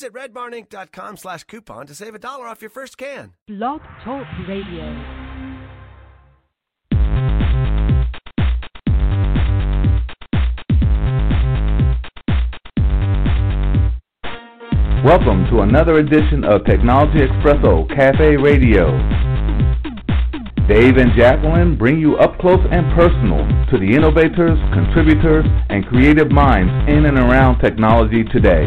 Visit redbarninc.com slash coupon to save a dollar off your first can. Blog Talk Radio. Welcome to another edition of Technology Expresso Cafe Radio. Dave and Jacqueline bring you up close and personal to the innovators, contributors, and creative minds in and around technology today.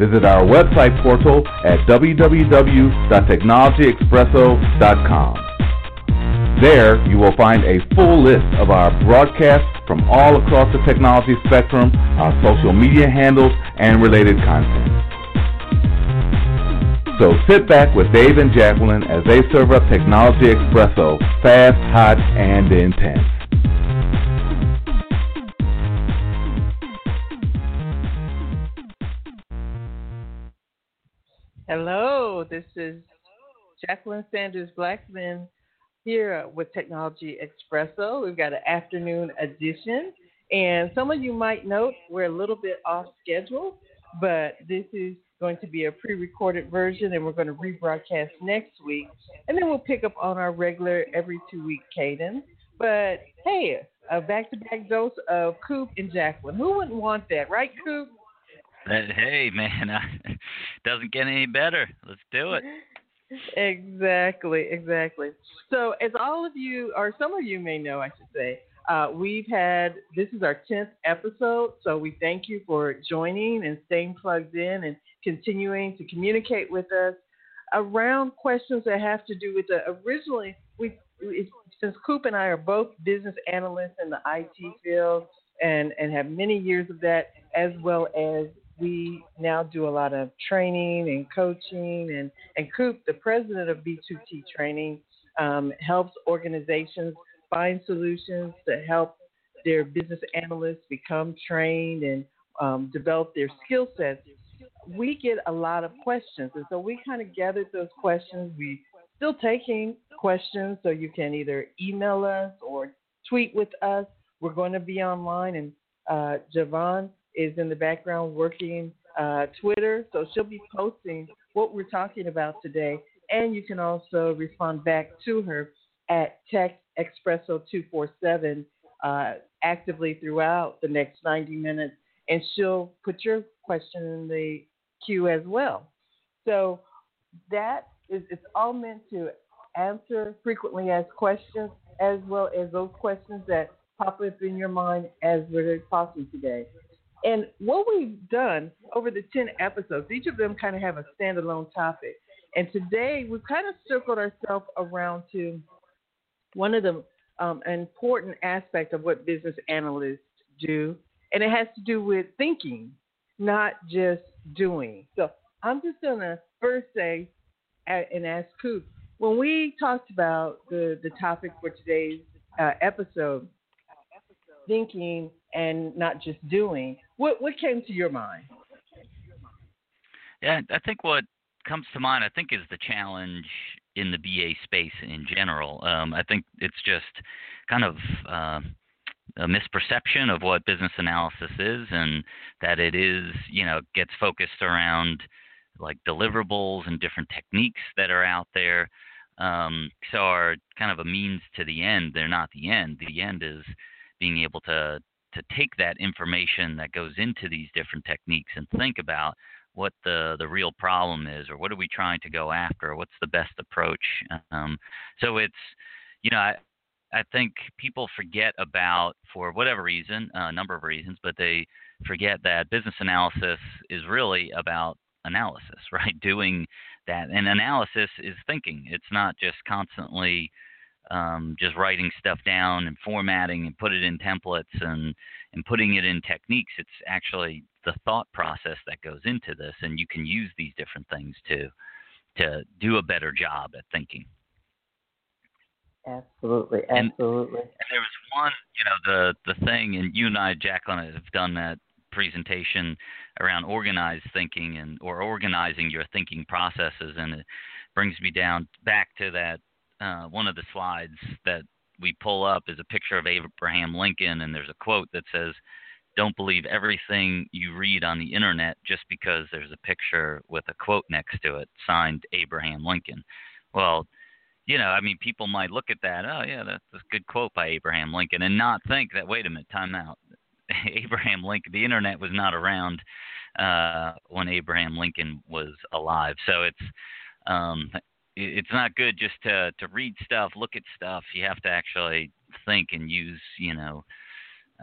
Visit our website portal at www.technologyexpresso.com. There, you will find a full list of our broadcasts from all across the technology spectrum, our social media handles, and related content. So sit back with Dave and Jacqueline as they serve up Technology Expresso, fast, hot, and intense. Hello, this is Jacqueline Sanders Blackman here with Technology Expresso. We've got an afternoon edition, and some of you might note we're a little bit off schedule, but this is going to be a pre-recorded version, and we're going to rebroadcast next week, and then we'll pick up on our regular every two-week cadence. But hey, a back-to-back dose of Kupe and Jacqueline. Who wouldn't want that, right, Kupe? Hey man, doesn't get any better. Let's do it. Exactly, exactly. So, as all of you, or some of you may know, I should say, uh, we've had this is our tenth episode. So we thank you for joining and staying plugged in and continuing to communicate with us around questions that have to do with the originally we since Kupe and I are both business analysts in the IT field and and have many years of that as well as we now do a lot of training and coaching and and Kupe the president of B2T training um, helps organizations find solutions to help their business analysts become trained and um, develop their skill sets we get a lot of questions. And so we kind of gathered those questions. We still taking questions, so you can either email us or tweet with us. We're going to be online, and uh, Javon is in the background working uh, Twitter, so she'll be posting what we're talking about today. And you can also respond back to her at Text Expresso 247 uh, actively throughout the next 90 minutes, and she'll put your question in the queue as well. So that is it's all meant to answer frequently asked questions as well as those questions that pop up in your mind as we're talking today. And what we've done over the 10 episodes, each of them kind of have a standalone topic. And today we've kind of circled ourselves around to one of the um, important aspects of what business analysts do, and it has to do with thinking not just doing. So I'm just going to first say and ask Kupe, when we talked about the, the topic for today's uh, episode, thinking and not just doing, what, what came to your mind? Yeah, I think what comes to mind, I think, is the challenge in the BA space in general. Um, I think it's just kind of uh, a misperception of what business analysis is and that it is you know gets focused around like deliverables and different techniques that are out there um, so are kind of a means to the end they're not the end the end is being able to to take that information that goes into these different techniques and think about what the the real problem is or what are we trying to go after what's the best approach um, so it's you know I, I think people forget about, for whatever reason, a number of reasons, but they forget that business analysis is really about analysis, right? Doing that. And analysis is thinking. It's not just constantly um, just writing stuff down and formatting and put it in templates and, and putting it in techniques. It's actually the thought process that goes into this. And you can use these different things to, to do a better job at thinking. Absolutely, And- absolutely. And there was one, you know, the the thing, and you and I, Jacqueline, have done that presentation around organized thinking and or organizing your thinking processes, and it brings me down back to that uh, one of the slides that we pull up is a picture of Abraham Lincoln, and there's a quote that says, "Don't believe everything you read on the internet just because there's a picture with a quote next to it signed Abraham Lincoln." Well, you know, I mean, people might look at that, oh yeah, that's a good quote by Abraham Lincoln, and not think that wait a minute, time out. Abraham Lincoln, the internet was not around uh, when Abraham Lincoln was alive, so it's um, it's not good just to to read stuff, look at stuff. You have to actually think and use, you know,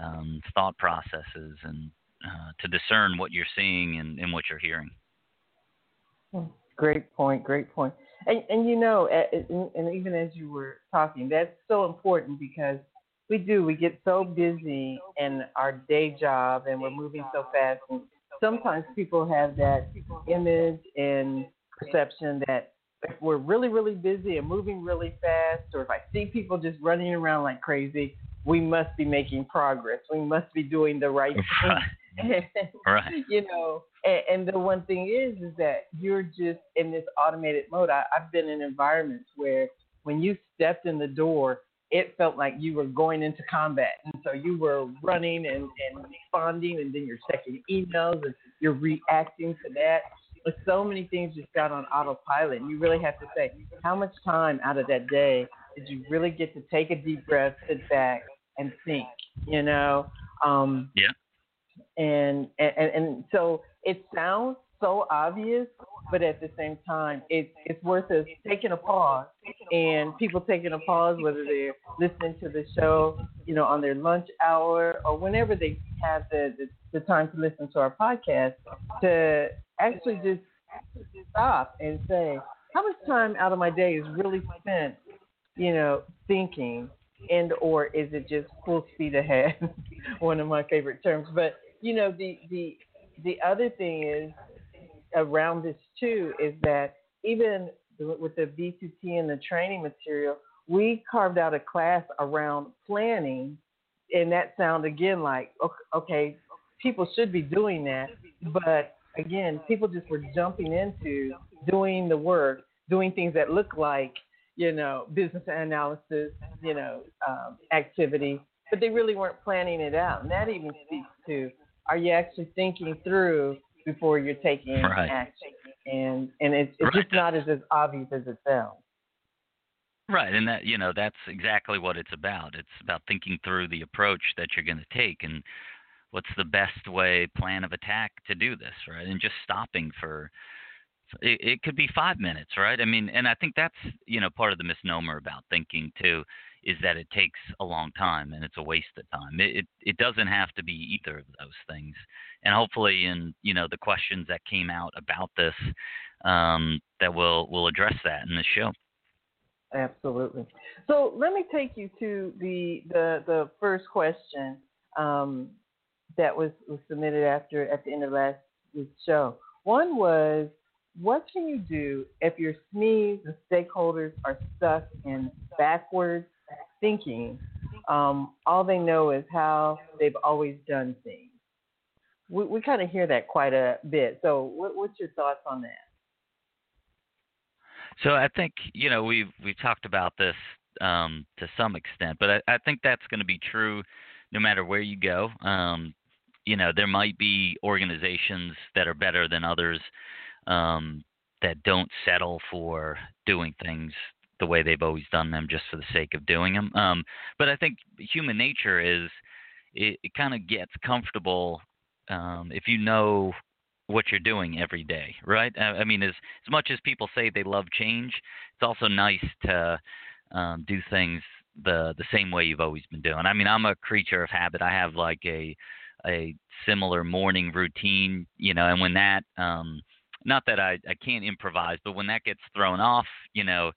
um, thought processes and uh, to discern what you're seeing and, and what you're hearing. Great point. Great point. And and you know, and and even as you were talking, that's so important because we do we get so busy in our day job and we're moving so fast. And sometimes people have that image and perception that if we're really really busy and moving really fast, or if I see people just running around like crazy, we must be making progress. We must be doing the right thing. Right. you know and, and the one thing is is that you're just in this automated mode I, i've been in environments where when you stepped in the door it felt like you were going into combat and so you were running and, and responding and then you're checking emails and you're reacting to that but so many things just got on autopilot and you really have to say how much time out of that day did you really get to take a deep breath sit back and think you know um Yeah. and and and so it sounds so obvious, but at the same time, it's it's worth us taking a pause and people taking a pause, whether they're listening to the show, you know, on their lunch hour or whenever they have the the, the time to listen to our podcast, to actually just stop and say, how much time out of my day is really spent, you know, thinking, and or is it just full speed ahead? One of my favorite terms, but you know the the the other thing is around this too is that even with the B2T and the training material, we carved out a class around planning, and that sound again like ok- okay, people should be doing that, but again, people just were jumping into doing the work, doing things that look like you know business analysis, you know um, activity, but they really weren't planning it out, and that even speaks to are you actually thinking through before you're taking Right. action? And and it's it's Right. just not as, as obvious as it sounds. Right, and that you know that's exactly what it's about. It's about thinking through the approach that you're going to take and what's the best way plan of attack to do this, right? And just stopping for it, it could be five minutes, right? I mean, and I think that's you know part of the misnomer about thinking too is that it takes a long time and it's a waste of time. It it, it doesn't have to be either of those things. And hopefully, in you know the questions that came out about this, um, that will will address that in the show. Absolutely. So let me take you to the the, the first question um, that was, was submitted after at the end of last week's show. One was, what can you do if your SMEs and stakeholders are stuck in backwards thinking? Um, all they know is how they've always done things. We, we kind of hear that quite a bit. So, what, what's your thoughts on that? So I think you know we've we've talked about this um, to some extent, but I, I think that's going to be true no matter where you go. Um, you know, there might be organizations that are better than others um, that don't settle for doing things the way they've always done them just for the sake of doing them. Um, but I think human nature is it, it kind of gets comfortable um, if you know what you're doing every day, right? I, I mean, as as much as people say they love change, it's also nice to um, do things the the same way you've always been doing. I mean, I'm a creature of habit. I have like a a similar morning routine, you know, and when that um not that I I can't improvise, but when that gets thrown off, you know,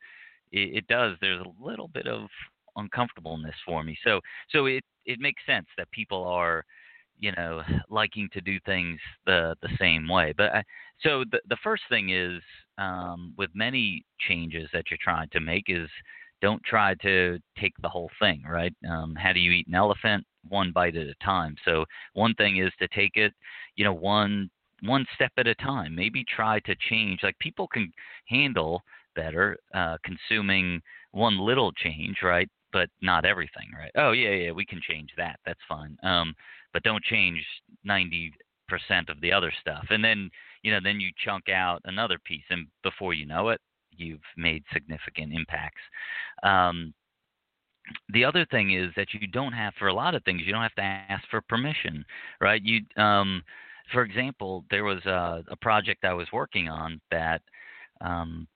it, it does there's a little bit of uncomfortableness for me. So so it it makes sense that people are you know liking to do things the the same way. But I, so the the first thing is um, with many changes that you're trying to make is don't try to take the whole thing, right? Um, how do you eat an elephant? One bite at a time. So one thing is to take it, you know, one one step at a time. Maybe try to change. Like people can handle better uh, consuming one little change, right? But not everything, right? Oh yeah, yeah, we can change that. That's fine. Um, but don't change ninety percent of the other stuff. And then you know, then you chunk out another piece, and before you know it, you've made significant impacts. Um, the other thing is that you don't have for a lot of things you don't have to ask for permission right you um for example there was a, a project i was working on that um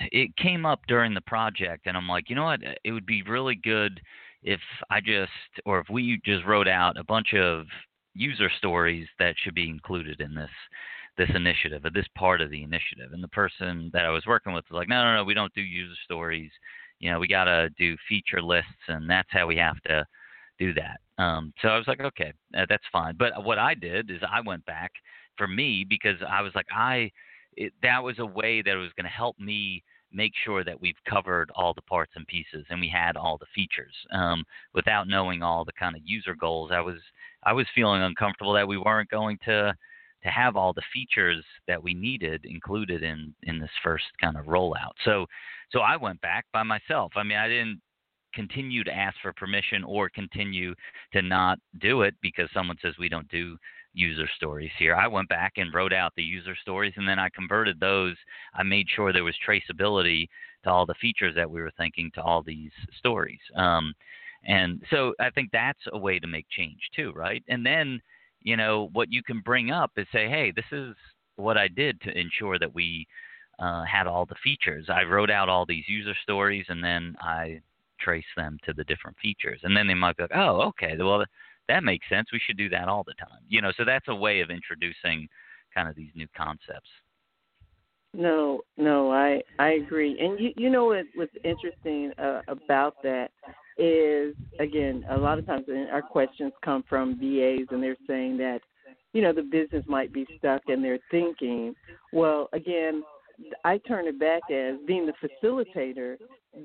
it came up during the project and i'm like you know what it would be really good if i just or if we just wrote out a bunch of user stories that should be included in this this initiative or this part of the initiative. And the person that I was working with was like, no, no, no, we don't do user stories. You know, we got to do feature lists, and that's how we have to do that. Um, so I was like, okay, uh, that's fine. But what I did is I went back for me because I was like, I it, that was a way that was going to help me make sure that we've covered all the parts and pieces and we had all the features. Um, without knowing all the kind of user goals, I was I was feeling uncomfortable that we weren't going to to have all the features that we needed included in in this first kind of rollout. So so I went back by myself. I mean, I didn't continue to ask for permission or continue to not do it because someone says we don't do user stories here. I went back and wrote out the user stories and then I converted those. I made sure there was traceability to all the features that we were thinking to all these stories. Um, and so I think that's a way to make change too, right? And then you know, what you can bring up is say, hey, this is what I did to ensure that we uh, had all the features. I wrote out all these user stories and then I trace them to the different features. And then they might be like, oh, okay, well, that makes sense. We should do that all the time. You know, so that's a way of introducing kind of these new concepts. No, no, I I agree. And you you know what what's interesting uh, about that is again a lot of times our questions come from BAs and they're saying that you know the business might be stuck and they're thinking. Well again I turn it back as being the facilitator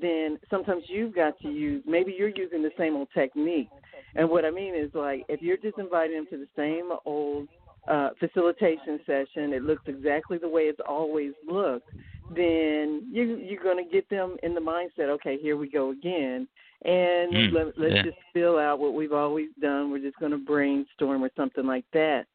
then sometimes you've got to use maybe you're using the same old technique. And what I mean is like if you're just inviting them to the same old uh, facilitation session it looks exactly the way it's always looked then you you're going to get them in the mindset okay here we go again and mm, let, let's yeah. just fill out what we've always done. We're just going to brainstorm or something like that.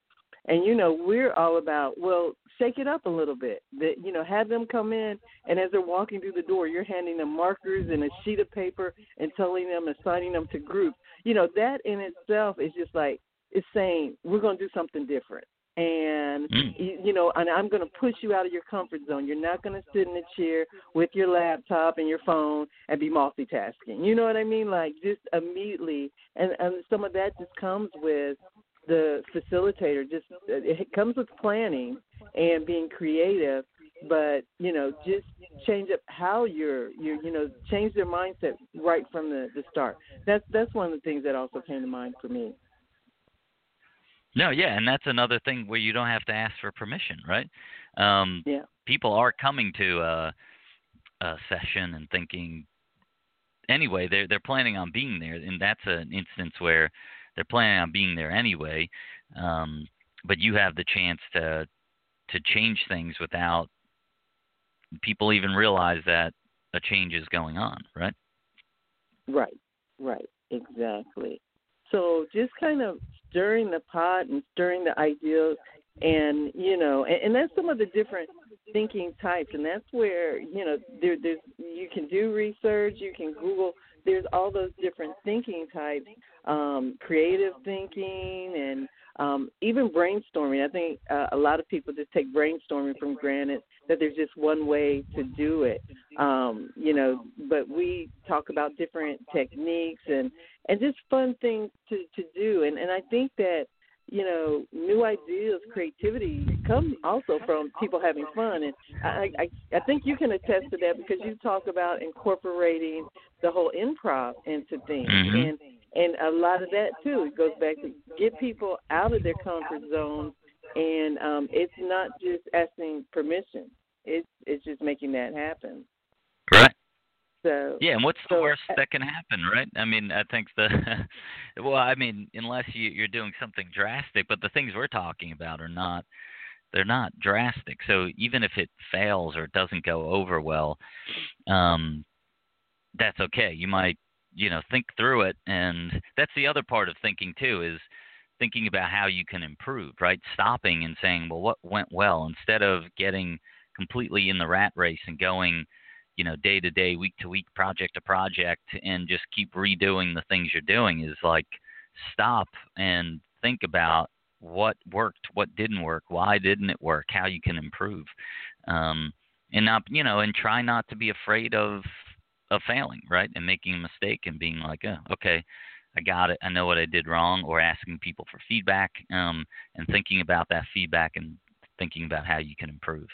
And you know, we're all about well, shake it up a little bit. That you know, have them come in, and as they're walking through the door, you're handing them markers and a sheet of paper and telling them, assigning them to groups. You know, that in itself is just like it's saying we're going to do something different and mm. you, you know and i'm going to push you out of your comfort zone. You're not going to sit in a chair with your laptop and your phone and be multitasking. You know what i mean? Like just immediately and and some of that just comes with the facilitator. Just it comes with planning and being creative but you know just change up how you're you you know change their mindset right from the the start. That's that's one of the things that also came to mind for me no, yeah, and that's another thing where you don't have to ask for permission, right? Um, yeah. People are coming to a, a session and thinking. Anyway, they're they're planning on being there, and that's an instance where they're planning on being there anyway. Um, but you have the chance to to change things without people even realize that a change is going on, right? Right, right, exactly. So just kind of stirring the pot and stirring the ideas, and you know, and, and that's some of the different thinking types, and that's where you know there, there's you can do research, you can Google. There's all those different thinking types, um, creative thinking, and um, even brainstorming. I think uh, a lot of people just take brainstorming from granted that there's just one way to do it. Um, you know, but we talk about different techniques and and just fun things to to do. And and I think that you know new ideas, creativity come also from people having fun. And I I, I think you can attest to that because you talk about incorporating the whole improv into things mm-hmm. and and a lot of that too it goes back to get people out of their comfort zone. And um it's not just asking permission. It's it's just making that happen. Right. So yeah and what's so, the worst that can happen right? I mean i think the well i mean unless you you're doing something drastic but the things we're talking about are not they're not drastic. So even if it fails or it doesn't go over well um that's okay. You might you know think through it. And that's the other part of thinking too is thinking about how you can improve right? Stopping and saying well what went well? Instead of getting completely in the rat race and going you know day to day week to week project to project and just keep redoing the things you're doing is like stop and think about what worked what didn't work why didn't it work how you can improve. Um and not you know and try not to be afraid of of failing, right? And making a mistake and being like, oh, okay, I got it. I know what I did wrong, or asking people for feedback um, and thinking about that feedback and thinking about how you can improve.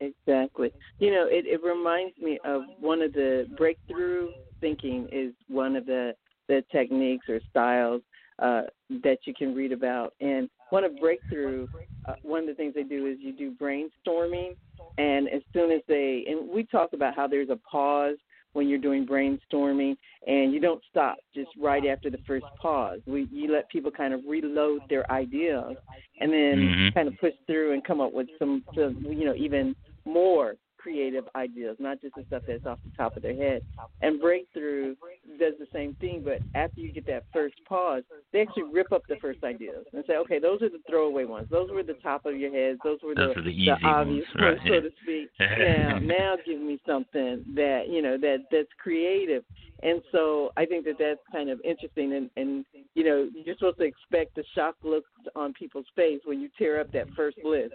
Exactly. You know, it, it reminds me of one of the breakthrough thinking is one of the the techniques or styles uh, that you can read about. And one of breakthrough, uh, one of the things they do is you do brainstorming, and as soon as they and we talk about how there's a pause when you're doing brainstorming and you don't stop just right after the first pause. We you let people kind of reload their ideas and then mm-hmm. kind of push through and come up with some, some you know even more creative ideas, not just the stuff that's off the top of their head. And Breakthrough does the same thing, but after you get that first pause, they actually rip up the first ideas and say, okay, those are the throwaway ones. Those were the top of your heads. Those were the, the, the obvious ones, right. so to speak. now, now give me something that you know that that's creative. And so I think that that's kind of interesting, and, and you know you're supposed to expect the shock looks on people's face when you tear up that first list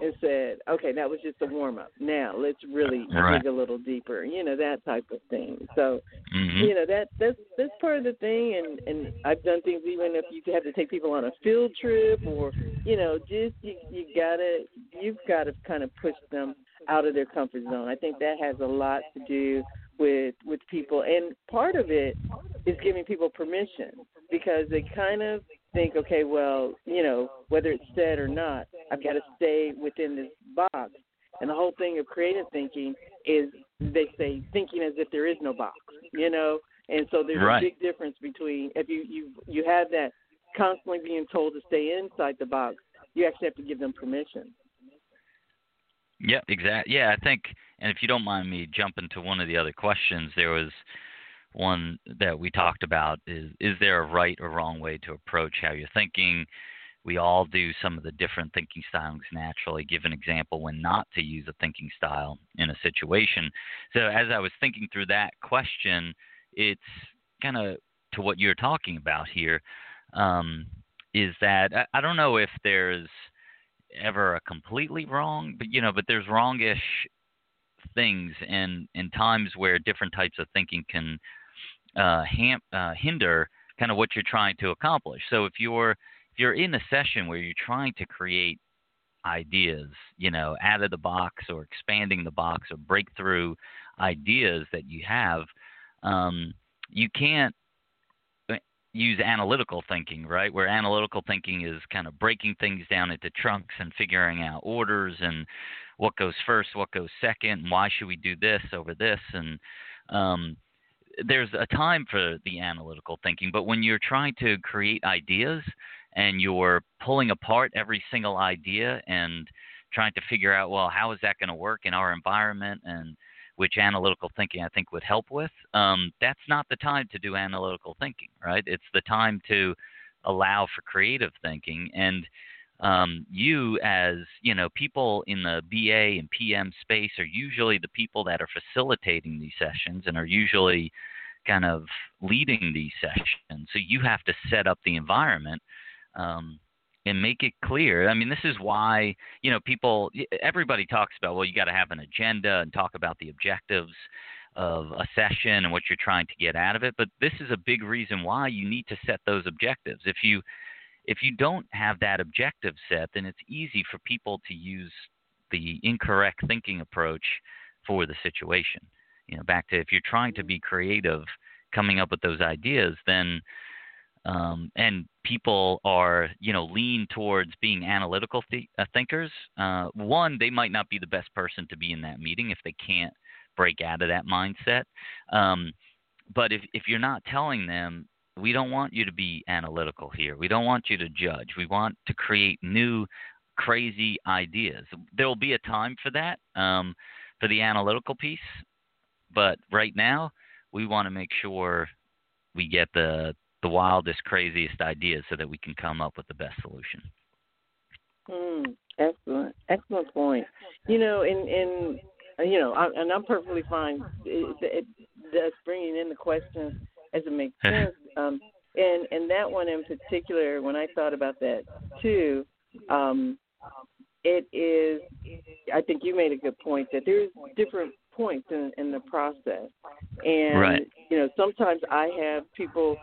and said, okay, that was just a warm up. Now let's really right. dig a little deeper, you know that type of thing. So mm-hmm. you know that that's that's part of the thing, and and I've done things even if you have to take people on a field trip or you know just you you gotta you've got to kind of push them out of their comfort zone. I think that has a lot to do with with people and part of it is giving people permission because they kind of think okay well you know whether it's said or not i've got to stay within this box and the whole thing of creative thinking is they say thinking as if there is no box you know and so there's right. a big difference between if you you you have that constantly being told to stay inside the box you actually have to give them permission yeah, exactly. Yeah, I think, and if you don't mind me jumping to one of the other questions, there was one that we talked about is is there a right or wrong way to approach how you're thinking? We all do some of the different thinking styles naturally. Give an example when not to use a thinking style in a situation. So as I was thinking through that question, it's kind of to what you're talking about here. Um, is that I, I don't know if there's ever a completely wrong, but you know, but there's wrongish things and in times where different types of thinking can uh, ham, uh, hinder kind of what you're trying to accomplish. So if you're if you're in a session where you're trying to create ideas, you know, out of the box or expanding the box or breakthrough ideas that you have, um, you can't use analytical thinking, right? Where analytical thinking is kind of breaking things down into chunks and figuring out orders and what goes first, what goes second, and why should we do this over this and um, there's a time for the analytical thinking, but when you're trying to create ideas and you're pulling apart every single idea and trying to figure out, well, how is that going to work in our environment and which analytical thinking I think would help with, um, that's not the time to do analytical thinking, right? It's the time to allow for creative thinking. And um, you, as you know, people in the BA and PM space are usually the people that are facilitating these sessions and are usually kind of leading these sessions. So you have to set up the environment. Um, and make it clear. I mean, this is why, you know, people, everybody talks about, well, you got to have an agenda and talk about the objectives of a session and what you're trying to get out of it. But this is a big reason why you need to set those objectives. If you, if you don't have that objective set, then it's easy for people to use the incorrect thinking approach for the situation. You know, back to if you're trying to be creative, coming up with those ideas, then um, and people are you know lean towards being analytical th- uh, thinkers. Uh, one, they might not be the best person to be in that meeting if they can't break out of that mindset. Um, but if if you're not telling them we don't want you to be analytical here. We don't want you to judge. We want to create new, crazy ideas. There will be a time for that, um, for the analytical piece. But right now, we want to make sure we get the the wildest, craziest ideas so that we can come up with the best solution. Mm, excellent, excellent point. You know, in in you know, I, and I'm perfectly fine. It, it, that's bringing in the questions as it makes sense. Um, and and that one in particular, when I thought about that too, um, it is. I think you made a good point that there's different points in, in the process. And right. you know, sometimes I have people.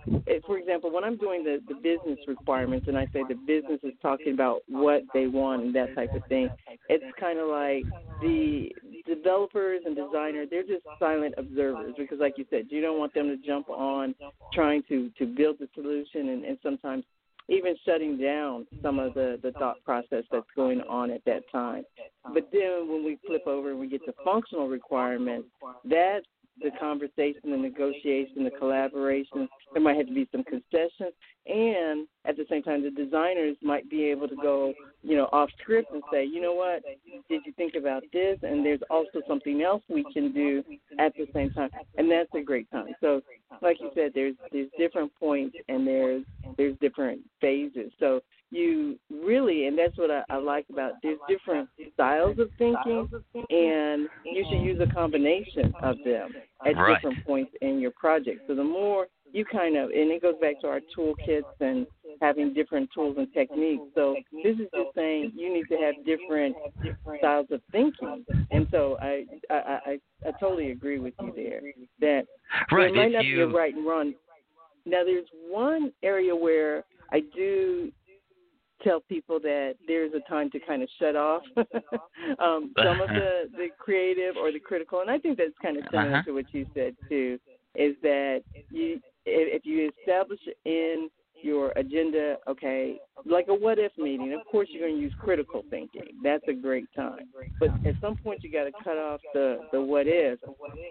For example, when I'm doing the the business requirements, and I say the business is talking about what they want and that type of thing, it's kind of like the developers and designers. They're just silent observers because, like you said, you don't want them to jump on trying to to build the solution, and, and sometimes even shutting down some of the, the thought process that's going on at that time. But then when we flip over and we get to functional requirements, that's the conversation, the negotiation, the collaboration. There might have to be some concessions, and at the same time, the designers might be able to go, you know, off script and say, you know what, did you think about this? And there's also something else we can do at the same time, and that's a great time. So, like you said, there's there's different points and there's there's different phases. So you really, and that's what I, I like about there's different styles of thinking, and you should use a combination of them at right. different points in your project. So the more you kind of, and it goes back to our toolkits and having different tools and techniques. So this is just saying you need to have different styles of thinking, and so I I I, I totally agree with you there that right. there might not you... be a right and wrong. Now there's one area where I do tell people that there's a time to kind of shut off um, some of the the creative or the critical, and I think that's kind of similar uh-huh. to what you said too. Is that you if you establish in your agenda, okay, like a what if meeting, of course you're going to use critical thinking. That's a great time. But at some point you got to cut off the the what if,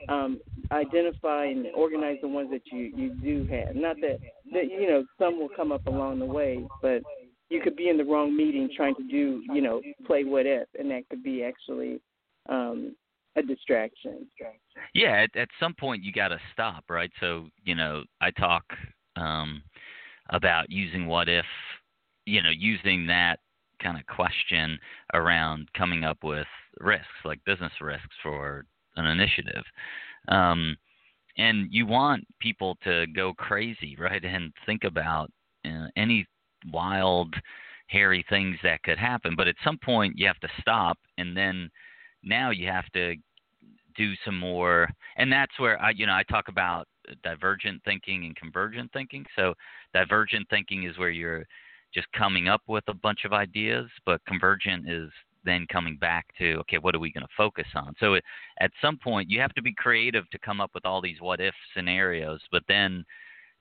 um, identify and organize the ones that you you do have. Not that that you know some will come up along the way, but you could be in the wrong meeting trying to do, you know, play what if, and that could be actually um, a distraction. Yeah, at, at some point you got to stop, right? So, you know, I talk um, about using what if, you know, using that kind of question around coming up with risks, like business risks for an initiative. Um, and you want people to go crazy, right? And think about uh, any wild, hairy things that could happen. But at some point, you have to stop, and then now you have to do some more. And that's where I, you know, I talk about divergent thinking and convergent thinking. So divergent thinking is where you're just coming up with a bunch of ideas, but convergent is then coming back to okay what are we going to focus on so it, at some point you have to be creative to come up with all these what if scenarios but then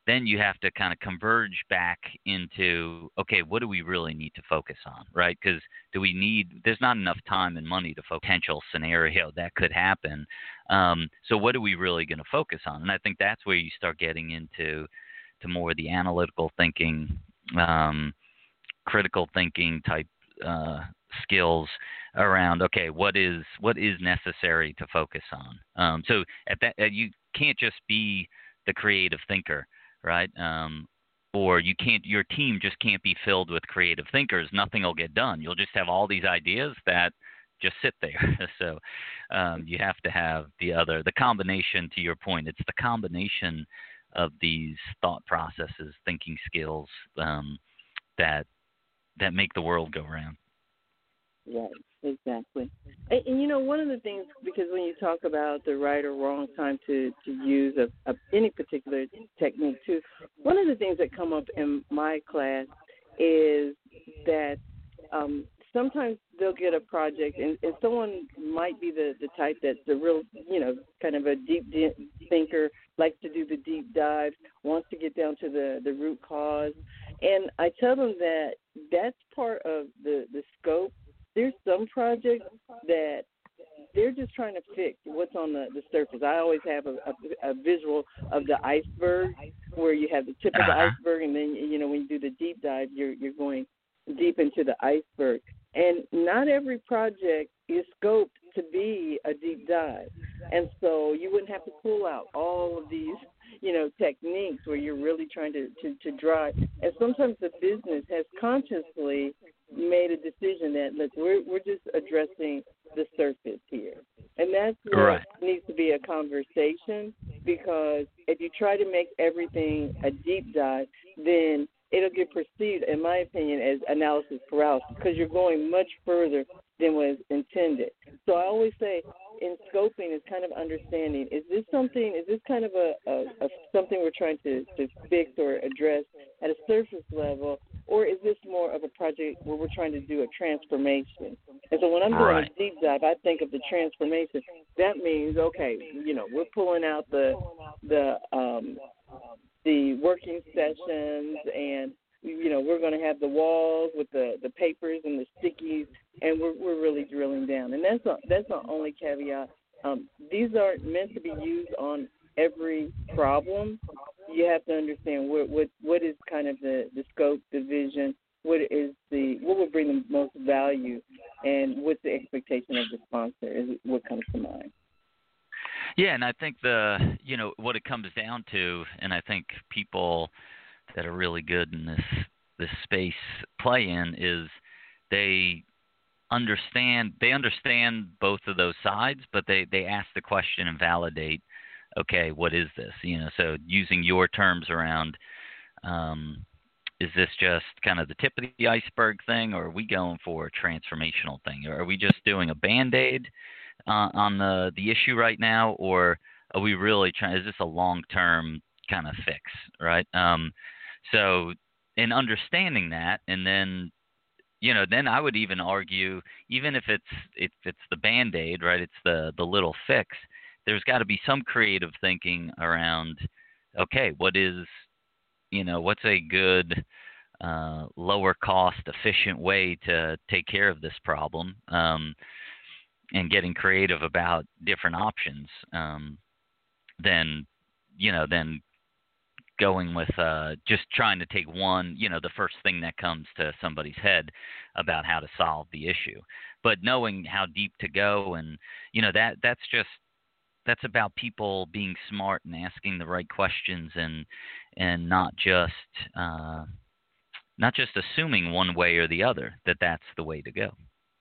then you have to kind of converge back into okay what do we really need to focus on right? Because do we need there's not enough time and money to focus potential scenario that could happen. Um, so what are we really going to focus on? And i think that's where you start getting into to more the analytical thinking um, critical thinking type uh, skills around okay what is what is necessary to focus on? Um, so at that you can't just be the creative thinker right? Um, or you can't your team just can't be filled with creative thinkers. Nothing will get done. You'll just have all these ideas that just sit there. So um, you have to have the other the combination to your point. It's the combination of these thought processes thinking skills um, that that make the world go round. Right, exactly. And, and you know, one of the things because when you talk about the right or wrong time to to use a, a any particular technique too, one of the things that come up in my class is that um, sometimes they'll get a project, and, and someone might be the the type that's a real, you know, kind of a deep thinker, likes to do the deep dives, wants to get down to the the root cause, and I tell them that that's part of the the scope. There's some projects that they're just trying to fix what's on the, the surface. I always have a, a, a visual of the iceberg where you have the tip of the uh-huh. iceberg, and then you know when you do the deep dive, you're you're going deep into the iceberg. And not every project is scoped to be a deep dive, and so you wouldn't have to pull out all of these you know techniques where you're really trying to to, to drive. And sometimes the business has consciously made a decision that look we're we're just addressing the surface here. And that's what right. needs to be a conversation because if you try to make everything a deep dive, then it'll get perceived, in my opinion, as analysis paralysis because you're going much further than was intended. So I always say in scoping is kind of understanding is this something is this kind of a, a, a something we're trying to, to fix or address at a surface level or is this more of a project where we're trying to do a transformation? And so when I'm doing right. a deep dive, I think of the transformation. That means okay, you know, we're pulling out the the um, the working sessions and you know we're going to have the walls with the the papers and the stickies and we're we're really drilling down and that's a, that's the only caveat um, these aren't meant to be used on every problem you have to understand what what what is kind of the the scope, the vision, what is the what would bring the most value, and what's the expectation of the sponsor is what comes to mind. Yeah, and I think the you know what it comes down to, and I think people that are really good in this this space play in is they understand they understand both of those sides, but they they ask the question and validate okay, what is this? You know, so using your terms around, um, is this just kind of the tip of the iceberg thing, or are we going for a transformational thing, or are we just doing a band aid uh, on the the issue right now, or are we really trying? Is this a long term kind of fix, right? Um, so in understanding that, and then you know, then I would even argue, even if it's if it's the band aid, right? It's the the little fix there's got to be some creative thinking around okay what is you know what's a good uh, lower cost efficient way to take care of this problem um, and getting creative about different options um, than you know than going with uh, just trying to take one you know the first thing that comes to somebody's head about how to solve the issue. But knowing how deep to go and you know that that's just that's about people being smart and asking the right questions and and not just uh, not just assuming one way or the other that that's the way to go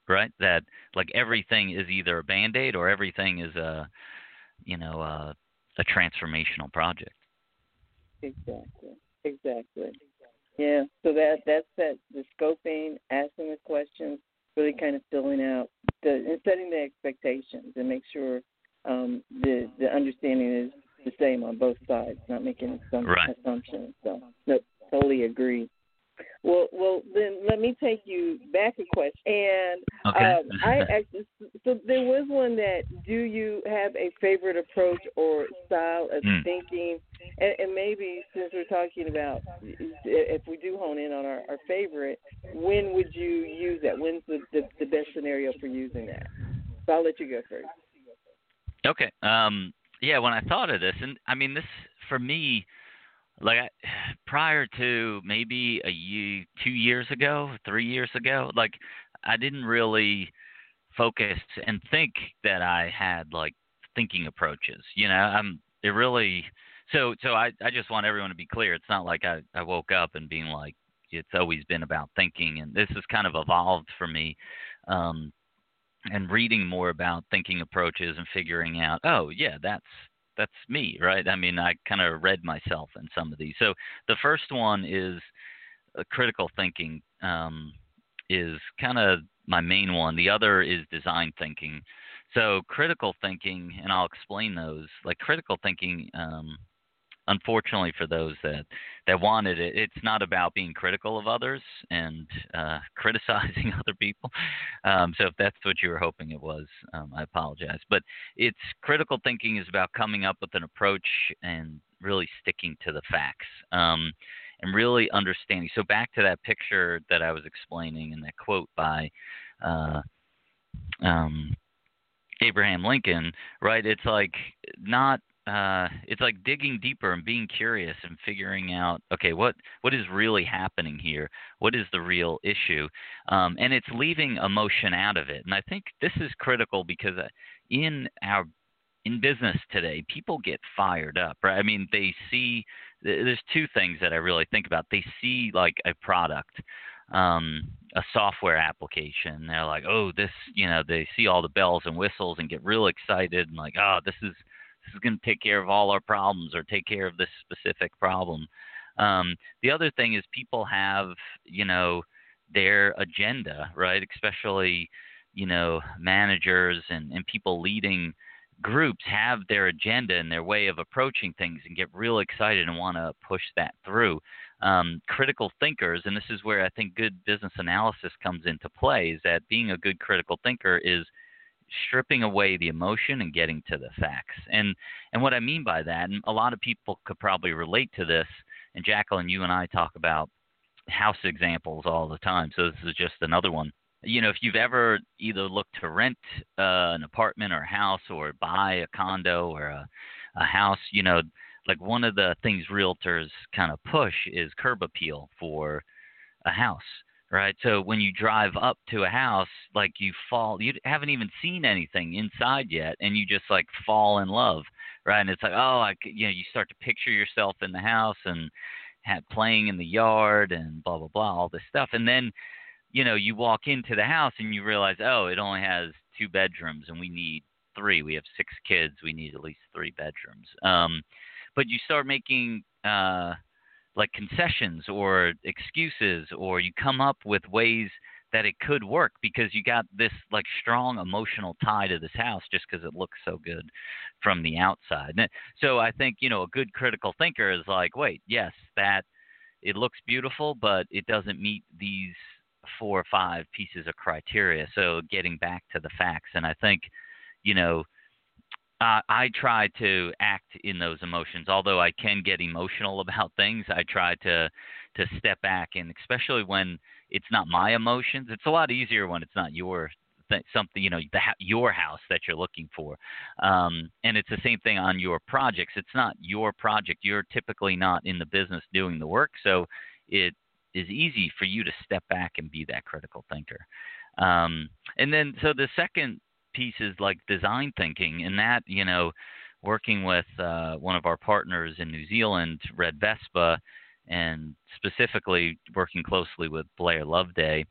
right? That like everything is either a band-aid or everything is a you know a, a transformational project. Exactly. Exactly. Yeah. So that that's that the scoping asking the questions really kind of filling out the and setting the expectations and make sure um, the the understanding is the same on both sides, not making some right. assumptions. So, no, totally agree. Well, well, then let me take you back a question. And okay. um, I actually, so there was one that do you have a favorite approach or style of mm. thinking? And, and maybe since we're talking about if we do hone in on our, our favorite, when would you use that? When's the, the the best scenario for using that? So I'll let you go first. Okay. Um, yeah, when I thought of this, and I mean, this for me, like I, prior to maybe a year, two years ago, three years ago, like I didn't really focus and think that I had like thinking approaches. You know, I'm it really. So, so I, I just want everyone to be clear. It's not like I, I woke up and being like, it's always been about thinking, and this has kind of evolved for me. Um, and reading more about thinking approaches and figuring out, oh yeah, that's that's me, right? I mean, I kind of read myself in some of these. So the first one is uh, critical thinking um, is kind of my main one. The other is design thinking. So critical thinking, and I'll explain those. Like critical thinking um, unfortunately for those that that wanted it, it's not about being critical of others and uh, criticizing other people. Um, so if that's what you were hoping it was, um, I apologize. But it's critical thinking is about coming up with an approach and really sticking to the facts. Um, and really understanding. So back to that picture that I was explaining and that quote by uh, um, Abraham Lincoln, right? It's like not uh, it's like digging deeper and being curious and figuring out okay what what is really happening here? What is the real issue? Um, and it's leaving emotion out of it. And i think this is critical because uh, in our in business today people get fired up right? I mean they see there's two things that i really think about. They see like a product um, a software application. They're like, oh, this, you know, they see all the bells and whistles and get real excited and like, oh, this is this is going to take care of all our problems or take care of this specific problem. Um, the other thing is people have, you know, their agenda, right? Especially, you know, managers and, and people leading groups have their agenda and their way of approaching things and get real excited and want to push that through um, critical thinkers, and this is where I think good business analysis comes into play, is that being a good critical thinker is stripping away the emotion and getting to the facts. And and what I mean by that, and a lot of people could probably relate to this. And Jacqueline, you and I talk about house examples all the time, so this is just another one. You know, if you've ever either looked to rent uh, an apartment or a house or buy a condo or a, a house, you know, like one of the things realtors kind of push is curb appeal for a house right? So when you drive up to a house like you fall you haven't even seen anything inside yet and you just like fall in love right? And it's like oh i you know you start to picture yourself in the house and have, playing in the yard and blah blah blah all this stuff. And then you know you walk into the house and you realize oh it only has two bedrooms and we need three. We have six kids. We need at least three bedrooms. Um but you start making uh, like concessions or excuses, or you come up with ways that it could work because you got this like strong emotional tie to this house just because it looks so good from the outside. So I think you know a good critical thinker is like, wait, yes, that it looks beautiful, but it doesn't meet these four or five pieces of criteria. So getting back to the facts, and I think you know uh, I try to act in those emotions. Although I can get emotional about things, I try to to step back, and especially when it's not my emotions, it's a lot easier when it's not your th- something you know the, your house that you're looking for. Um, and it's the same thing on your projects. It's not your project. You're typically not in the business doing the work, so it is easy for you to step back and be that critical thinker. Um, and then, so the second pieces like design thinking, and that you know, working with uh, one of our partners in New Zealand, Red Vespa, and specifically working closely with Blair Loveday,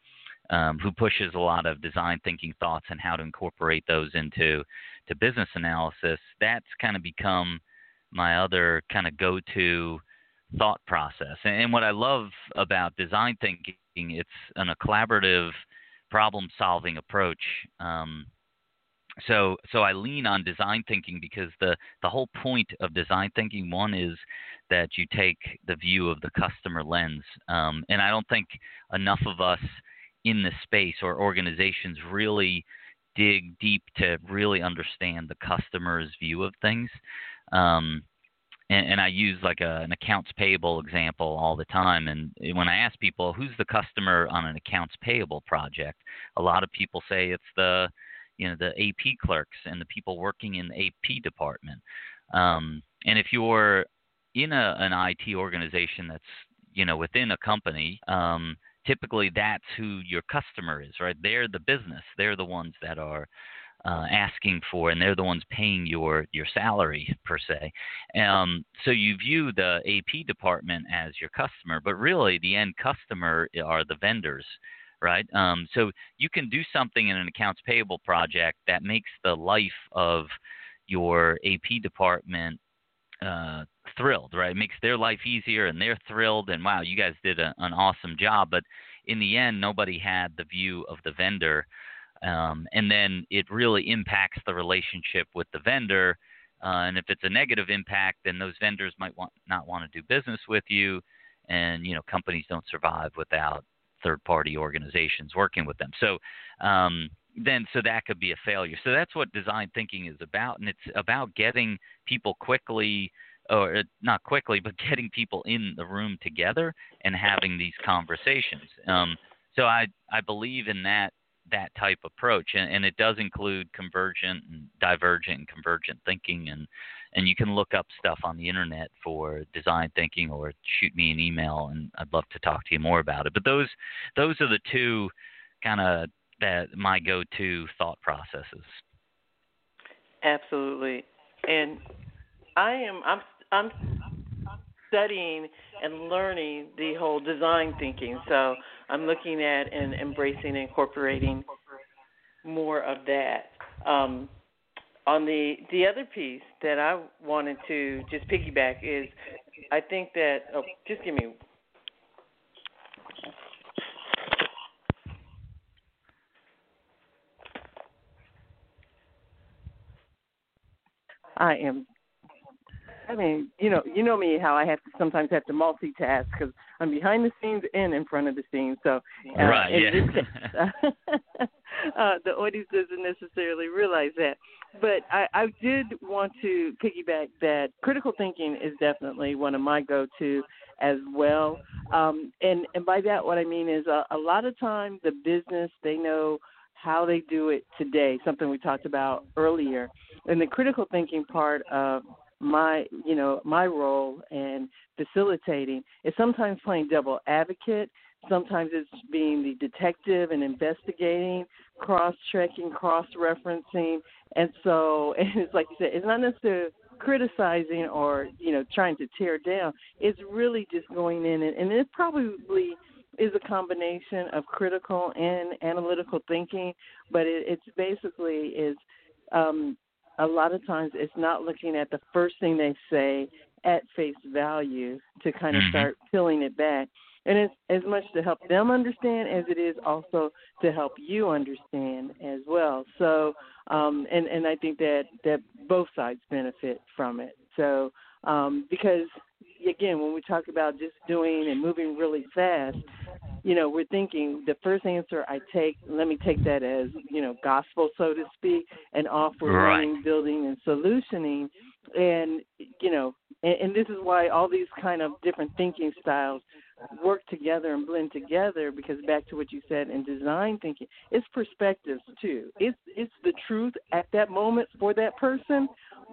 um, who pushes a lot of design thinking thoughts and how to incorporate those into to business analysis. That's kind of become my other kind of go-to thought process. And, and what I love about design thinking, it's an, a collaborative problem-solving approach. Um, so so I lean on design thinking because the the whole point of design thinking one is that you take the view of the customer lens, um, and I don't think enough of us in this space or organizations really dig deep to really understand the customer's view of things. Um, and, and, I use like a, an accounts payable example all the time. And when I ask people who's the customer on an accounts payable project, a lot of people say it's the you know the AP clerks and the people working in the AP department. Um, and if you're in a, an IT organization that's you know within a company, um, typically that's who your customer is, right? They're the business. They're the ones that are uh, asking for, and they're the ones paying your your salary per se. Um, so you view the AP department as your customer, but really the end customer are the vendors right? Um, so you can do something in an accounts payable project that makes the life of your AP department uh, thrilled, right? It makes their life easier and they're thrilled and wow, you guys did a, an awesome job. But in the end, nobody had the view of the vendor. Um, and then it really impacts the relationship with the vendor Uh, and if it's a negative impact, then those vendors might want not want to do business with you, and you know companies don't survive without third-party organizations working with them. So um, then, so that could be a failure. So that's what design thinking is about, and it's about getting people quickly or uh, not quickly, but getting people in the room together and having these conversations. Um, so I I believe in that that type approach, and, and it does include convergent and divergent and convergent thinking, and and you can look up stuff on the internet for design thinking, or shoot me an email, and I'd love to talk to you more about it. But those those are the two kind of that my go-to thought processes. Absolutely, and I am I'm I'm studying and learning the whole design thinking. So I'm looking at and embracing and incorporating more of that. Um, on the the other piece that I wanted to just piggyback is, I think that oh, just give me. I am I mean, you know, you know me how I have to sometimes have to multitask because I'm behind the scenes and in front of the scenes. So, uh, right, yeah. This, uh, the audience doesn't necessarily realize that. But I, I did want to piggyback that critical thinking is definitely one of my go-to as well. Um, and and by that, what I mean is a, a lot of time the business they know how they do it today, something we talked about earlier. And the critical thinking part of my you know my role in facilitating is sometimes playing double advocate sometimes it's being the detective and investigating cross checking cross referencing and so and it's like you said it's not necessarily criticizing or you know trying to tear down. It's really just going in and, and it probably is a combination of critical and analytical thinking but it, it's basically is um, a lot of times it's not looking at the first thing they say at face value to kind of mm-hmm. start peeling it back. And it's as much to help them understand as it is also to help you understand as well. So, um, and and I think that that both sides benefit from it. So, um, because again, when we talk about just doing and moving really fast, you know, we're thinking the first answer I take, let me take that as, you know, gospel, so to speak, and off we're right. running, building, and solutioning. And, you know, and, and this is why all these kind of different thinking styles work together and blend together because back to what you said in design thinking, it's perspectives too. It's it's the truth at that moment for that person,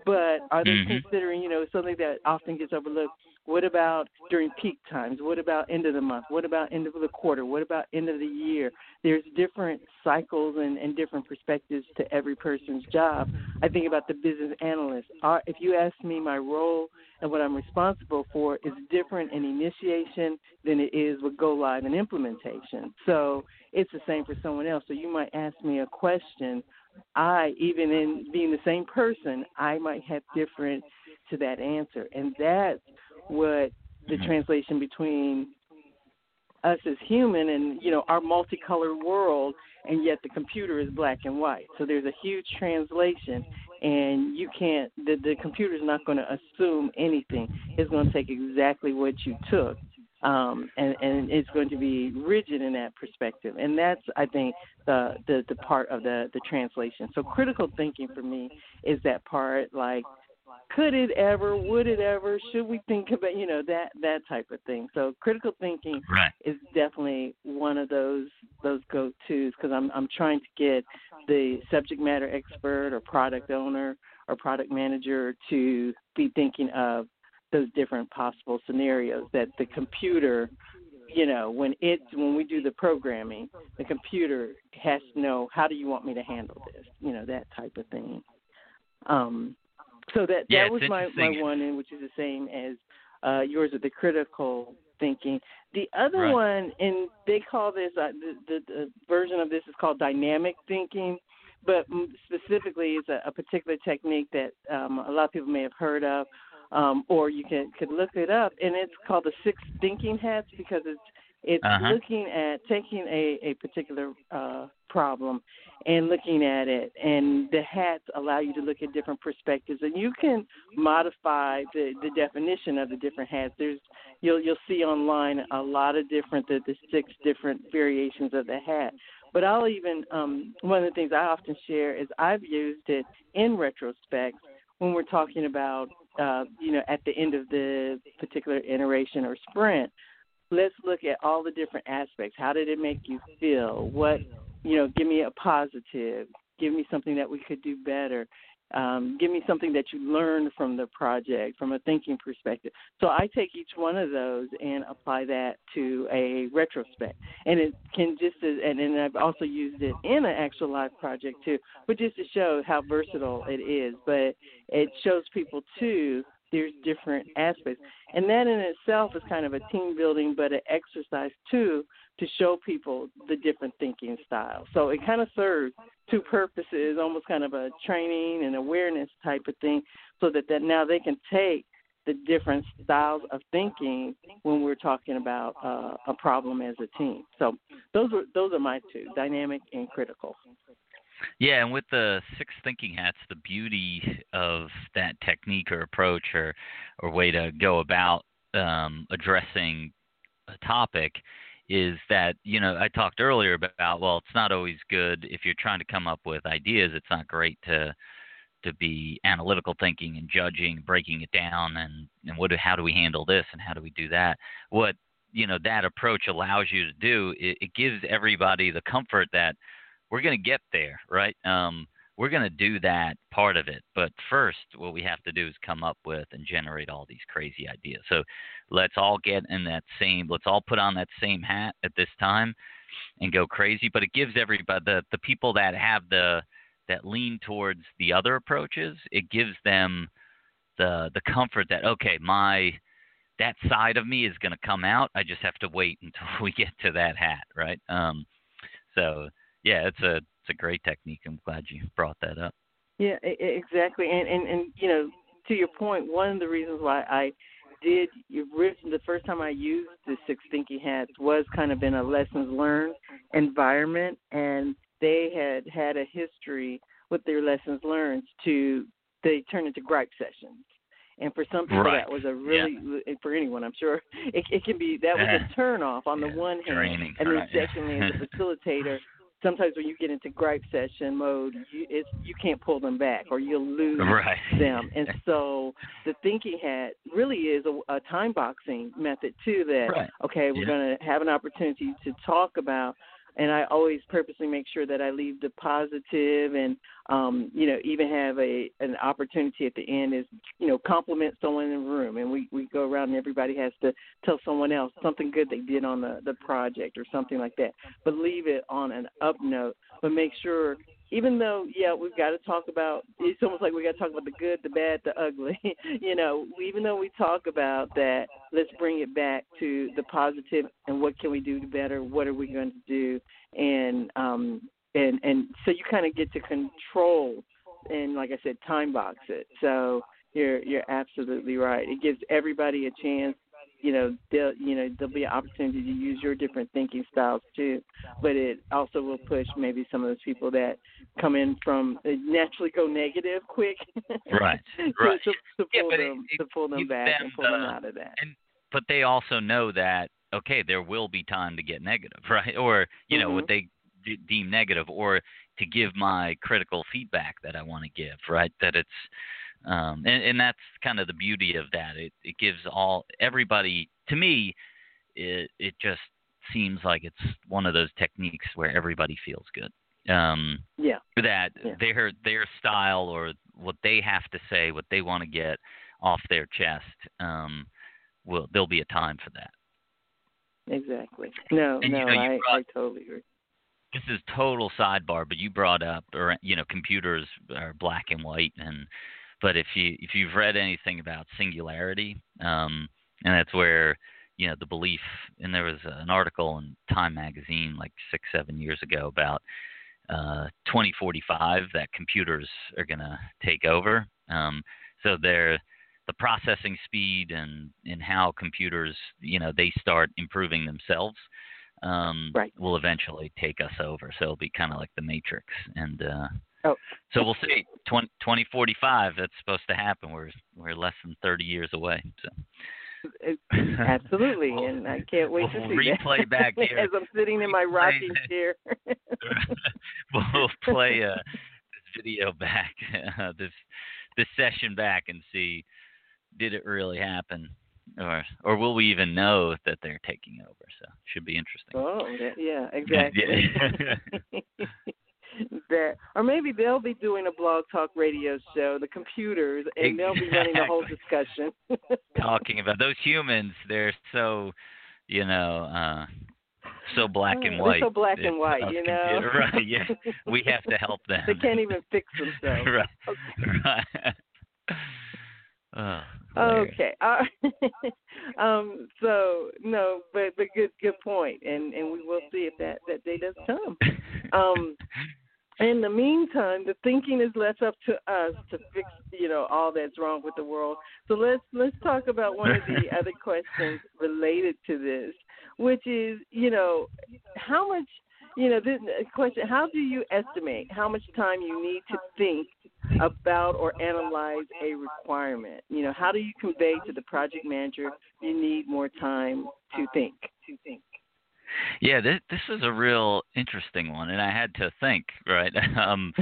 but are they mm-hmm. considering, you know, something that often gets overlooked what about during peak times? What about end of the month? What about end of the quarter? What about end of the year? There's different cycles and, and different perspectives to every person's job. I think about the business analyst. Our, if you ask me, my role and what I'm responsible for is different in initiation than it is with go live and implementation. So it's the same for someone else. So you might ask me a question. I, even in being the same person, I might have different to that answer. And that's what the mm-hmm. translation between us as human and you know our multicolored world and yet the computer is black and white. So there's a huge translation and you can't the the computer is not going to assume anything. It's going to take exactly what you took um and and it's going to be rigid in that perspective. And that's i think the the the part of the the translation. So critical thinking for me is that part like could it ever would it ever should we think about you know that that type of thing. So critical thinking right. is definitely one of those those go to's because i'm i'm trying to get the subject matter expert or product owner or product manager to be thinking of those different possible scenarios that the computer you know when it when we do the programming the computer has to know how do you want me to handle this? You know that type of thing. Um so that yeah, that was my my one, and which is the same as uh, yours with the critical thinking. The other right. one, and they call this uh, the, the, the version of this is called dynamic thinking, but specifically it's a, a particular technique that um, a lot of people may have heard of, um, or you can could look it up, and it's called the six thinking hats because it's It's Uh-huh. looking at taking a a particular uh, problem and looking at it, and the hats allow you to look at different perspectives, and you can modify the the definition of the different hats. There's you'll you'll see online a lot of different the, the six different variations of the hat. But I'll even um, one of the things I often share is I've used it in retrospect when we're talking about uh, you know at the end of the particular iteration or sprint. Let's look at all the different aspects. How did it make you feel? What you know? Give me a positive. Give me something that we could do better. Um, give me something that you learned from the project from a thinking perspective. So I take each one of those and apply that to a retrospect, and it can just and, and I've also used it in an actual live project too, but just to show how versatile it is. But it shows people too there's different aspects, and that in itself is kind of a team building, but an exercise too to show people the different thinking styles. So it kind of serves two purposes, almost kind of a training and awareness type of thing, so that, that now they can take the different styles of thinking when we're talking about uh, a problem as a team. So those are those are my two, dynamic and critical. Yeah, and with the six thinking hats, the beauty of that technique or approach or or way to go about um, addressing a topic is that you know I talked earlier about well, it's not always good if you're trying to come up with ideas. It's not great to to be analytical thinking and judging, breaking it down, and and what how do we handle this and how do we do that? What you know that approach allows you to do it, it gives everybody the comfort that we're going to get there, right? Um, we're going to do that part of it. But first, what we have to do is come up with and generate all these crazy ideas. So let's all get in that same, let's all put on that same hat at this time and go crazy. But it gives everybody, the, the people that have the, that lean towards the other approaches, it gives them the, the comfort that, okay, my, that side of me is going to come out. I just have to wait until we get to that hat, right? Um, so yeah, it's a it's a great technique. I'm glad you brought that up. Yeah, exactly. And and and you know, to your point, one of the reasons why I did the first time I used the six thinking hats was kind of in a lessons learned environment, and they had had a history with their lessons learned to they turned into gripe sessions. And for some people, right. that was a really yeah. for anyone, I'm sure it, it can be that was a turn off on yeah. the one hand, Draining. and then right. secondly, as a facilitator, sometimes when you get into gripe session mode, you it's, you can't pull them back or you'll lose right. them. And so the thinking hat really is a, a time boxing method too. That right. okay, we're yeah. going to have an opportunity to talk about. And I always purposely make sure that I leave the positive and um, you know, even have a an opportunity at the end is, you know, compliment someone in the room and we, we go around and everybody has to tell someone else something good they did on the, the project or something like that. But leave it on an up note, but make sure even though yeah we've got to talk about it's almost like we got to talk about the good the bad the ugly. You know even though we talk about that let's bring it back to the positive and what can we do better what are we going to do? And um and and so you kind of get to control and like i said time box it. So you're you're absolutely right. It gives everybody a chance you know they'll you know there'll be an opportunity to use your different thinking styles too. But it also will push maybe some of those people that come in from naturally go negative quick. Right to, right. To, to yeah, pull but them it, to pull them back them and pull the, them out of that. and but they also know that okay there will be time to get negative right? Or you know mm-hmm. what they d- deem negative or to give my critical feedback that I want to give right? That it's um, and, and that's kind of the beauty of that. It it gives all everybody to me. It it just seems like it's one of those techniques where everybody feels good. Um, yeah. That yeah. their their style or what they have to say, what they want to get off their chest, um, will there'll be a time for that. Exactly. No, and, no, you know, I, brought, I totally agree. This is total sidebar, but you brought up, or you know, computers are black and white, and but if you if you've read anything about singularity, um, and that's where you know the belief, and there was an article in Time magazine like six seven years ago about uh, 2045 that computers are going to take over. Um, so they're the processing speed and and how computers you know they start improving themselves um, right. will eventually take us over. So it'll be kind of like the Matrix. And uh, oh. so we'll see. 20, 2045, that's supposed to happen. We're we're less than 30 years away. So. Absolutely, and I can't wait we'll to see replay that. back here. as I'm sitting in my rocking chair. we'll play uh, this video back, uh, this this session back, and see did it really happen or or will we even know that they're taking over? So should be interesting. Oh yeah, exactly. That or maybe they'll be doing a blog talk radio show, the computers, and they'll be running the whole discussion. Talking about those humans, they're so you know. uh so black and white. They're so black and white, you know. right? Yeah, we have to help them. they can't even fix themselves. right. Okay. right. Oh, okay. Uh, um. So no, but but good good point, and and we will see if that that day does come. Um. In the meantime, the thinking is left up to us to fix, you know, all that's wrong with the world. So let's let's talk about one of the other questions related to this, which is, you know, how much, you know, this question: How do you estimate how much time you need to think about or analyze a requirement? You know, how do you convey to the project manager you need more time to think? To think. Yeah, this this is a real interesting one, and I had to think, right? Um,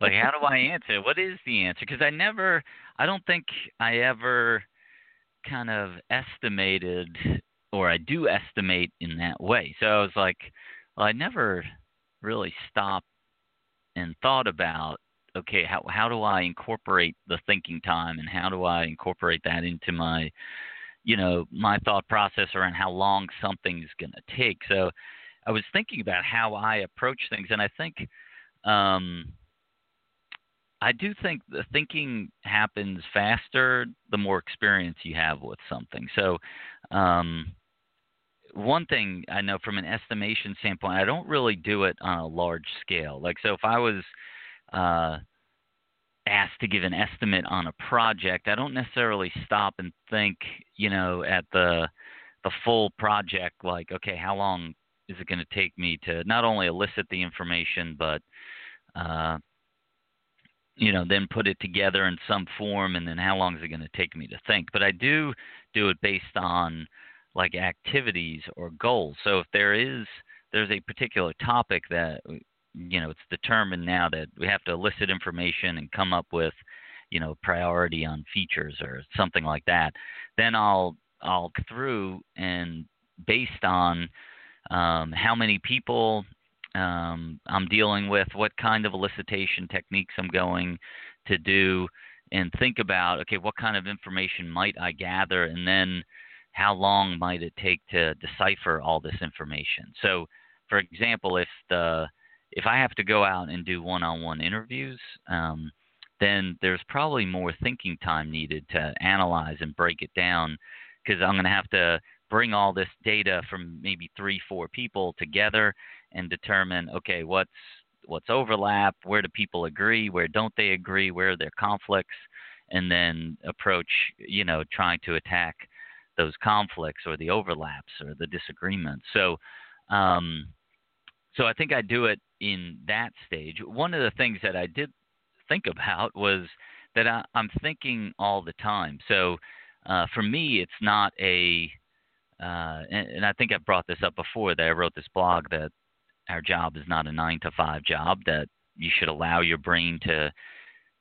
like, how do I answer? What is the answer? Because I never, I don't think I ever kind of estimated, or I do estimate in that way. So I was like, well, I never really stopped and thought about, okay, how how do I incorporate the thinking time, and how do I incorporate that into my you know my thought process around how long something's going to take? So i was thinking about how i approach things and i think um i do think the thinking happens faster the more experience you have with something. So um one thing i know from an estimation standpoint i don't really do it on a large scale. Like so if i was uh asked to give an estimate on a project, I don't necessarily stop and think, you know, at the the full project like, okay, how long is it going to take me to not only elicit the information but uh you know, then put it together in some form and then how long is it going to take me to think? But I do do it based on like activities or goals. So if there is there's a particular topic that you know it's determined now that we have to elicit information and come up with you know priority on features or something like that. Then i'll i'll through and based on um, how many people um, i'm dealing with what kind of elicitation techniques i'm going to do and think about okay what kind of information might i gather and then how long might it take to decipher all this information? So for example if the if I have to go out and do one-on-one interviews, um, then there's probably more thinking time needed to analyze and break it down because I'm going to have to bring all this data from maybe three, four people together and determine, okay, what's what's overlap, where do people agree, where don't they agree, where are their conflicts, and then approach, you know, trying to attack those conflicts or the overlaps or the disagreements. So, um, so I think I do it in that stage. One of the things that I did think about was that I, am thinking all the time. So uh, for me, it's not a, uh, and, and I think I've brought this up before that I wrote this blog that our job is not a nine to five job, that you should allow your brain to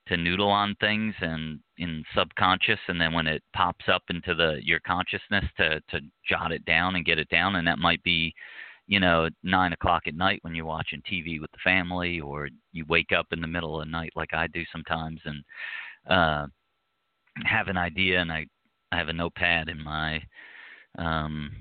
to noodle on things and in subconscious and then when it pops up into the your consciousness to to jot it down and get it down and that might be you know, nine o'clock at night when you're watching TV with the family, or you wake up in the middle of the night like I do sometimes, and uh, have an idea, and I I have a notepad in my um,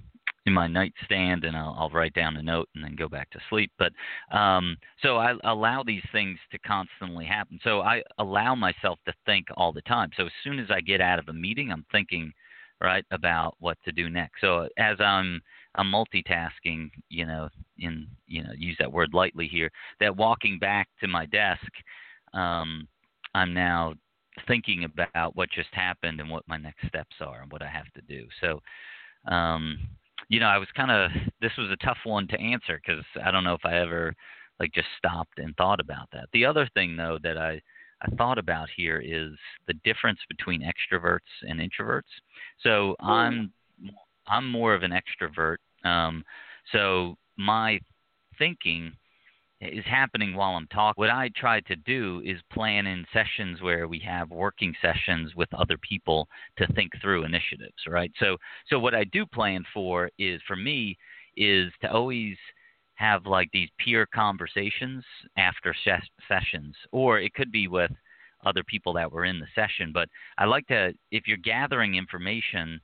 in my nightstand, and I'll, I'll write down a note and then go back to sleep. But um, so I allow these things to constantly happen. So I allow myself to think all the time. So as soon as I get out of a meeting, I'm thinking right about what to do next. So as I'm I'm multitasking, you know, in you know, use that word lightly here. That walking back to my desk, um, I'm now thinking about what just happened and what my next steps are and what I have to do. So, um, you know, I was kind of this was a tough one to answer because I don't know if I ever like just stopped and thought about that. The other thing though that I I thought about here is the difference between extroverts and introverts. So. I'm I'm more of an extrovert. Um, so my thinking is happening while I'm talking. What I try to do is plan in sessions where we have working sessions with other people to think through initiatives, right? So so what I do plan for is for me is to always have like these peer conversations after ses- sessions or it could be with other people that were in the session, but I like to if you're gathering information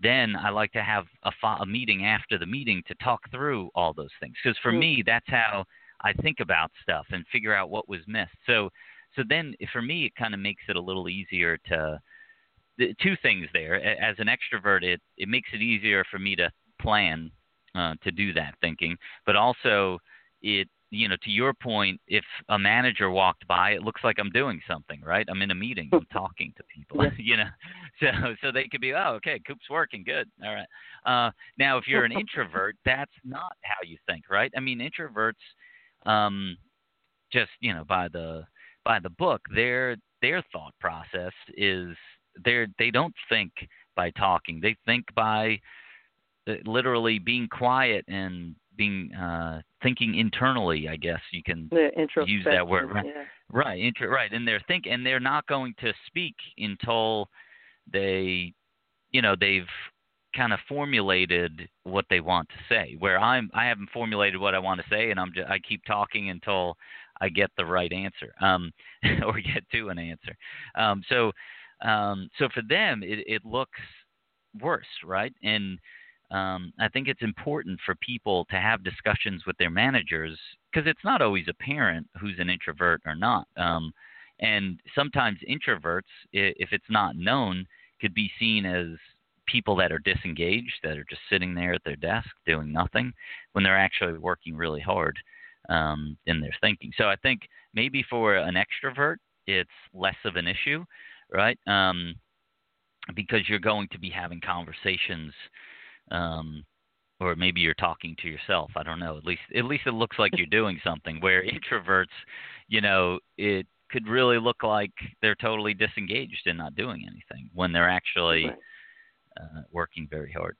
then I like to have a, fo- a meeting after the meeting to talk through all those things. Because for mm-hmm. me, that's how I think about stuff and figure out what was missed. So so then for me it kind of makes it a little easier to the, two things there. As an extrovert, it it makes it easier for me to plan uh, to do that thinking, but also it you know to your point if a manager walked by it looks like i'm doing something right? I'm in a meeting i'm talking to people you know? So so they could be oh okay Kupe's working good all right. Uh now if you're an introvert that's not how you think right? I mean introverts um, just you know by the by the book, their their thought process is they they don't think by talking. They think by uh, literally being quiet and being uh, thinking internally. I guess you can use that word. Right, yeah. right, intro, right. And they're think and they're not going to speak until they, you know, they've kind of formulated what they want to say. Where I'm, I haven't formulated what I want to say, and I'm just, I keep talking until I get the right answer, um, or get to an answer. Um, so, um, so for them, it, it looks worse, right? And um, I think it's important for people to have discussions with their managers because it's not always apparent who's an introvert or not. Um, and sometimes introverts, if it's not known, could be seen as people that are disengaged, that are just sitting there at their desk doing nothing, when they're actually working really hard um, in their thinking. So I think maybe for an extrovert, it's less of an issue, right? Um, because you're going to be having conversations, um, or maybe you're talking to yourself. I don't know. At least, at least it looks like you're doing something. Where introverts, you know, it could really look like they're totally disengaged and not doing anything when they're actually right uh, working very hard.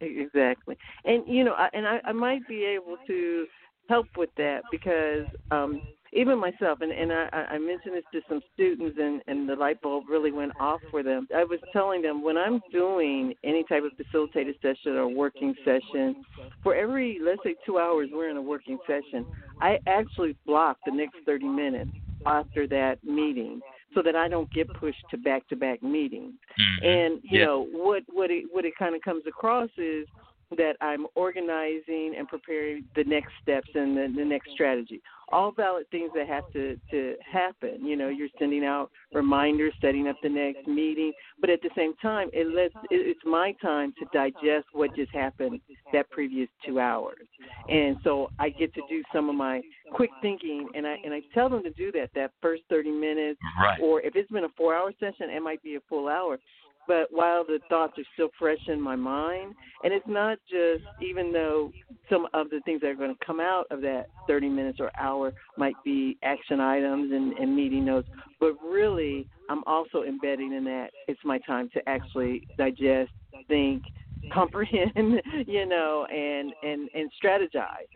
Exactly, and you know, I, and I, I might be able to help with that because um, even myself, and, and I, I mentioned this to some students, and, and the light bulb really went off for them. I was telling them when I'm doing any type of facilitated session or working session, for every, let's say, two hours we're in a working session, I actually block the next 30 minutes after that meeting so that I don't get pushed to back to back meetings. Mm-hmm. And you yeah. know what what it what it kind of comes across is that I'm organizing and preparing the next steps and the, the next strategy. All valid things that have to, to happen. You know, you're sending out reminders, setting up the next meeting, but at the same time, it lets it's my time to digest what just happened that previous two hours, and so I get to do some of my quick thinking, and I and I tell them to do that that first 30 minutes, right. or if it's been a four-hour session, it might be a full hour but while the thoughts are still fresh in my mind, and it's not just even though some of the things that are going to come out of that 30 minutes or hour might be action items and, and meeting notes, but really I'm also embedding in that it's my time to actually digest, think, comprehend, you know, and and and strategize.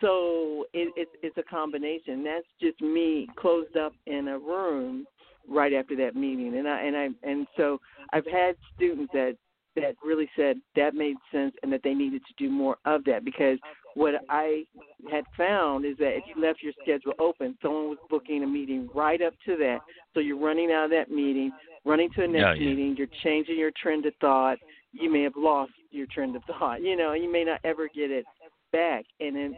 So it, it, it's a combination. That's just me closed up in a room right after that meeting and i and i and so i've had students that that really said that made sense and that they needed to do more of that because what I had found is that if you left your schedule open, someone was booking a meeting right up to that. So you're running out of that meeting, running to the next oh, yeah. meeting, you're changing your trend of thought. You may have lost your trend of thought, you know, you may not ever get it back. And in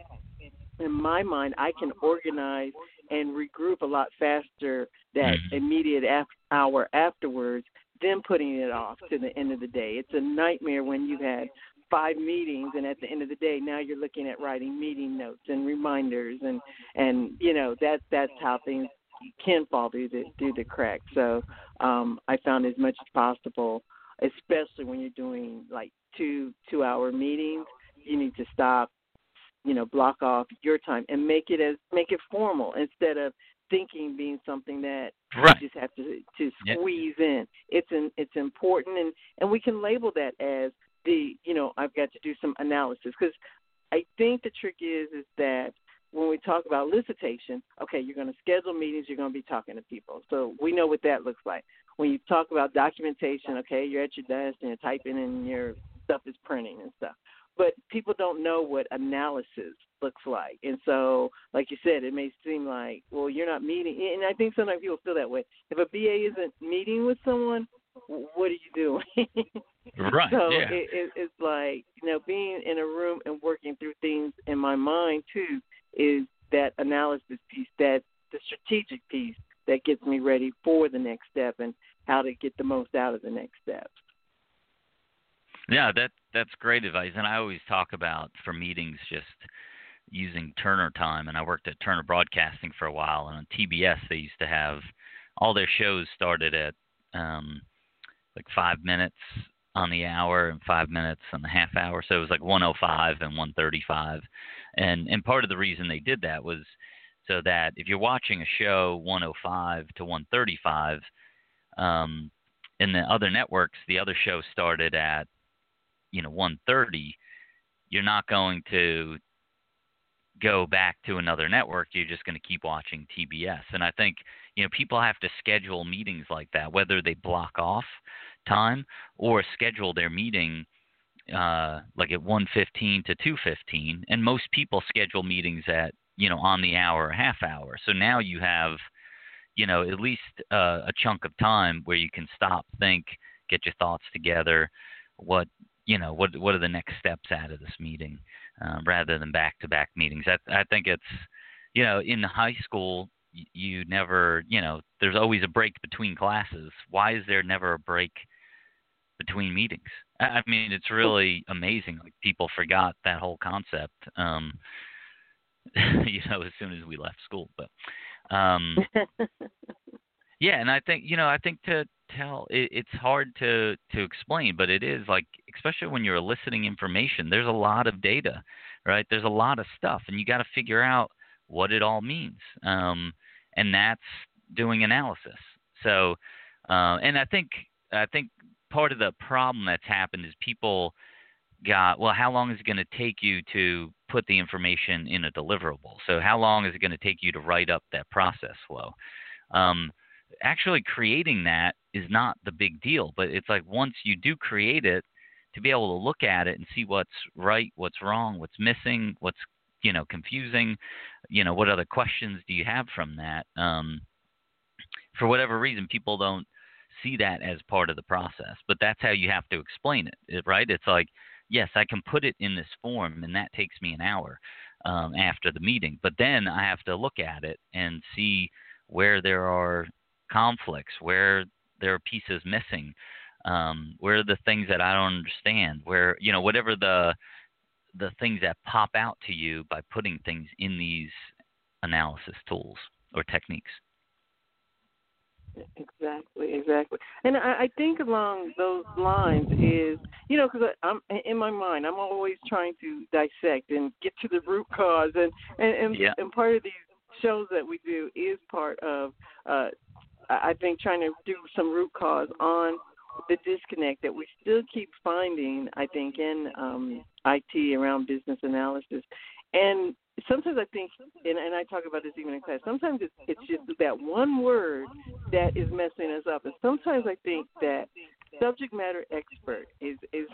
in my mind, I can organize and regroup a lot faster that mm-hmm. immediate af- hour afterwards then putting it off to the end of the day. It's a nightmare when you had five meetings and at the end of the day now you're looking at writing meeting notes and reminders and and you know that that's how things can fall through the through the cracks. So um, I found as much as possible, especially when you're doing like two two hour meetings, you need to stop, you know, block off your time and make it as make it formal instead of thinking being something that right. you just have to to squeeze in. It's an it's important and and we can label that as the you know I've got to do some analysis because I think the trick is is that when we talk about elicitation, okay, you're going to schedule meetings, you're going to be talking to people. So we know what that looks like. When you talk about documentation, okay, you're at your desk and you're typing and your stuff is printing and stuff. But people don't know what analysis looks like. And so, like you said, it may seem like, well, you're not meeting. And I think sometimes people feel that way. If a BA isn't meeting with someone, what are you doing? right. So yeah. it, it, it's like you know being in a room and working through things in my mind too is that analysis piece, that the strategic piece that gets me ready for the next step and how to get the most out of the next steps. Yeah, that that's great advice, and I always talk about for meetings just using Turner time. And I worked at Turner Broadcasting for a while, and on TBS they used to have all their shows started at um, like five minutes on the hour and five minutes on the half hour. So it was like 105 and 135. And and part of the reason they did that was so that if you're watching a show 105 to 135, um, in the other networks, the other show started at you know 130. You're not going to go back to another network. You're just going to keep watching TBS. And I think you know people have to schedule meetings like that, whether they block off time or schedule their meeting uh, like at 1:15 to 2:15, and most people schedule meetings at you know on the hour or half hour. So now you have you know at least uh, a chunk of time where you can stop, think, get your thoughts together. What you know what what are the next steps out of this meeting, uh, rather than back-to-back meetings. I, I think it's you know in high school you never you know there's always a break between classes. Why is there never a break? between meetings. I mean, it's really amazing. Like people forgot that whole concept. Um, you know, as soon as we left school, but um, yeah, and I think you know, I think to tell it, it's hard to to explain, but it is like, especially when you're eliciting information. There's a lot of data, right? There's a lot of stuff, and you got to figure out what it all means. Um, and that's doing analysis. So, uh, and I think I think part of the problem that's happened is people got well how long is it going to take you to put the information in a deliverable so how long is it going to take you to write up that process flow um, actually creating that is not the big deal but it's like once you do create it to be able to look at it and see what's right what's wrong what's missing what's you know confusing you know what other questions do you have from that um, for whatever reason people don't see that as part of the process. But that's how you have to explain it, right? It's like, yes, I can put it in this form, and that takes me an hour um, after the meeting. But then I have to look at it and see where there are conflicts, where there are pieces missing, um, where are the things that I don't understand, where you know whatever the the things that pop out to you by putting things in these analysis tools or techniques. Exactly, exactly. And I, I think along those lines is, you know, because I'm in my mind, I'm always trying to dissect and get to the root cause, and and and, yeah. and part of these shows that we do is part of, uh, I think, trying to do some root cause on the disconnect that we still keep finding, I think, in um, IT around business analysis. And sometimes I think, and, and I talk about this even in class. Sometimes it's it's just that one word that is messing us up, and sometimes I think that subject matter expert is is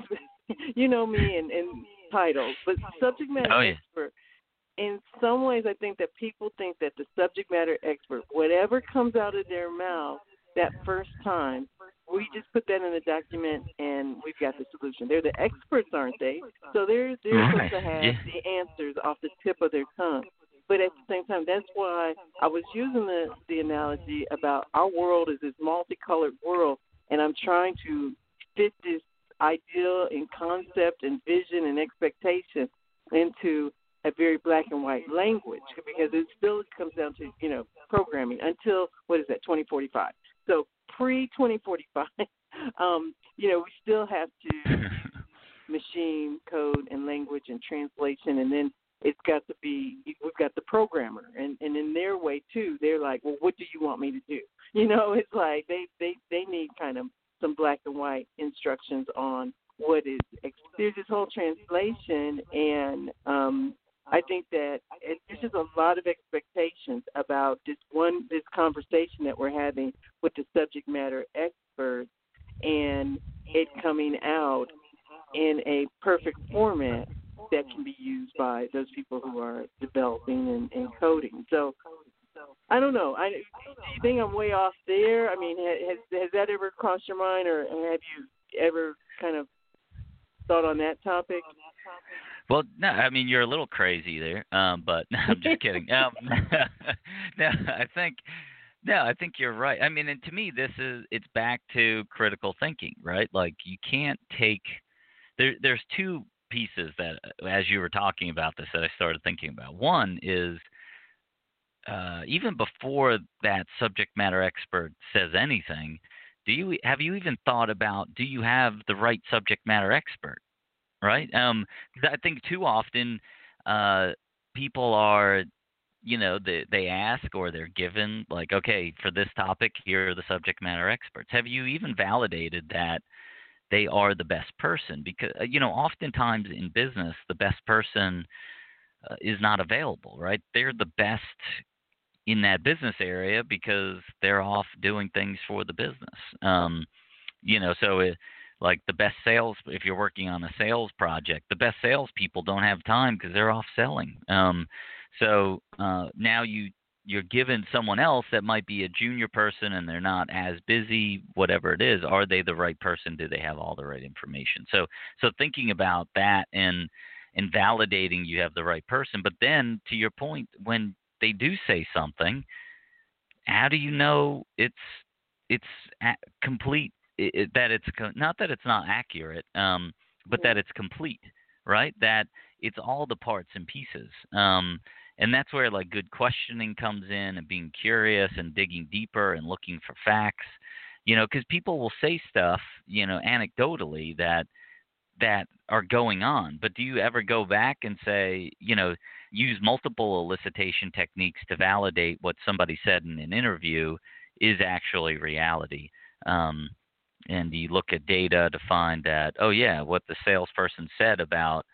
you know me and, and titles, but subject matter oh, yeah. expert. In some ways, I think that people think that the subject matter expert, whatever comes out of their mouth that first time, we just put that in a document and we've got the solution. They're the experts, aren't they? So they're they're right. supposed to have yeah. the answers off the tip of their tongue. But at the same time, that's why I was using the the analogy about our world is this multicolored world, and I'm trying to fit this ideal and concept and vision and expectation into a very black and white language because it still comes down to you know programming until what is that 2045. So pre 2045, um, you know we still have to machine code and language and translation, and then it's got to be we've got the programmer, and and in their way too, they're like, well, what do you want me to do? You know, it's like they they they need kind of some black and white instructions on what is there's this whole translation and um I think that it, there's just a lot of expectations about this one this conversation that we're having with the subject matter experts and it coming out in a perfect format that can be used by those people who are developing and, and coding. So I don't know. I do you think I'm way off there? I mean, has has that ever crossed your mind, or have you ever kind of thought on that topic? Well, no, I mean you're a little crazy there, um, but no, I'm just kidding. Um, no, I think no, I think you're right. I mean, and to me, this is it's back to critical thinking, right? Like you can't take there. There's two pieces that, as you were talking about this, that I started thinking about. One is uh, even before that subject matter expert says anything, do you have you even thought about do you have the right subject matter expert? Right? Um, I think too often uh, people are, you know, they they ask or they're given like, okay, for this topic, here are the subject matter experts. Have you even validated that they are the best person? Because uh, you know, oftentimes in business, the best person uh, is not available, right? They're the best in that business area because they're off doing things for the business. Um, you know, so it like the best sales if you're working on a sales project the best salespeople don't have time because they're off selling. Um, so uh, now you you're given someone else that might be a junior person and they're not as busy whatever it is are they the right person? Do they have all the right information? So so thinking about that and and validating you have the right person but then to your point when they do say something how do you know it's it's complete it, that it's not that it's not accurate, um, but that it's complete, right? That it's all the parts and pieces. Um, and that's where like good questioning comes in and being curious and digging deeper and looking for facts you know because people will say stuff you know anecdotally that that are going on but do you ever go back and say you know use multiple elicitation techniques to validate what somebody said in an interview is actually reality um, and you look at data to find that oh yeah what the salesperson said about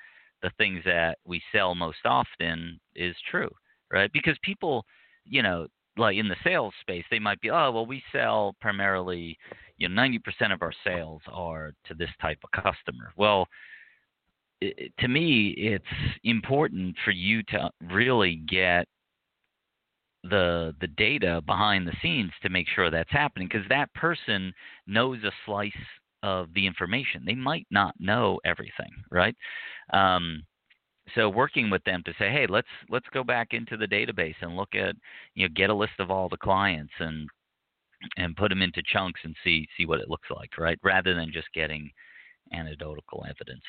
the things that we sell most often is true right? Because people you know like in the sales space they might be oh well we sell primarily you know 90% of our sales are to this type of customer. Well it, to me it's important for you to really get the the data behind the scenes to make sure that's happening because that person knows a slice of the information. They might not know everything, right? Um, so working with them to say, hey, let's let's go back into the database and look at you know get a list of all the clients and and put them into chunks and see see what it looks like, right? Rather than just getting anecdotal evidence.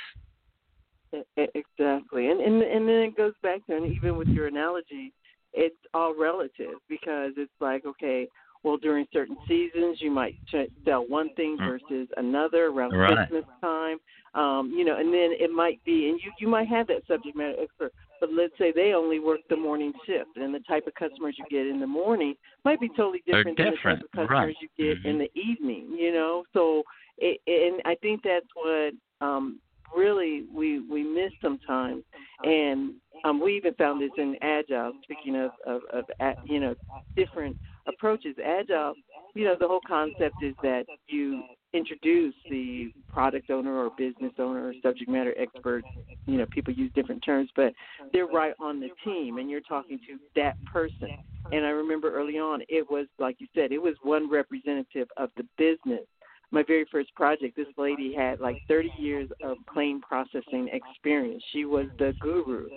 Exactly, and and and then it goes back to and even with your analogy it's all relative because it's like okay well during certain seasons you might sell one thing mm. versus another around right. christmas time um you know and then it might be and you you might have that subject matter expert but let's say they only work the morning shift and the type of customers you get in the morning might be totally different, different. than the type of customers right. you get mm-hmm. in the evening you know so it, and i think that's what um really we we miss sometimes and um, we even found this in Agile. Speaking of, of, of you know different approaches, Agile, you know the whole concept is that you introduce the product owner or business owner or subject matter expert. You know, people use different terms, but they're right on the team, and you're talking to that person. And I remember early on, it was like you said, it was one representative of the business my very first project, this lady had like 30 years of claim processing experience. She was the guru.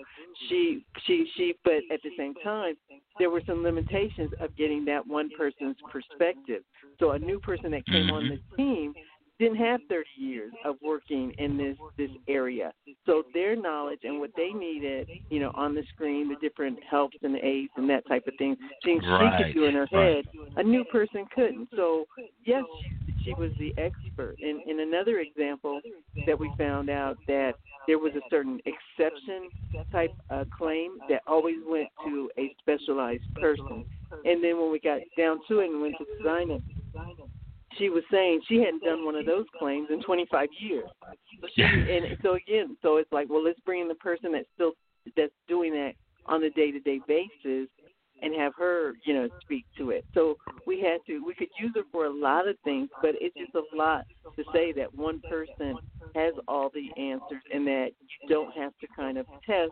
She, she, she, but at the same time, there were some limitations of getting that one person's perspective. So a new person that came on mm-hmm. the team didn't have 30 years of working in this this area. So their knowledge and what they needed, you know, on the screen, the different helps and aids and that type of thing, things right. she could do in her right. head, a new person couldn't. So yes, she, was the expert. And in another example that we found out that there was a certain exception type claim that always went to a specialized person. And then when we got down to it and went to design it, she was saying she hadn't done one of those claims in 25 years. And so again, so it's like, well, let's bring in the person that's still that's doing that on a day-to-day basis and have her, you know, speak to it. So we had to, we could use her for a lot of things, but it's just a lot to say that one person has all the answers and that you don't have to kind of test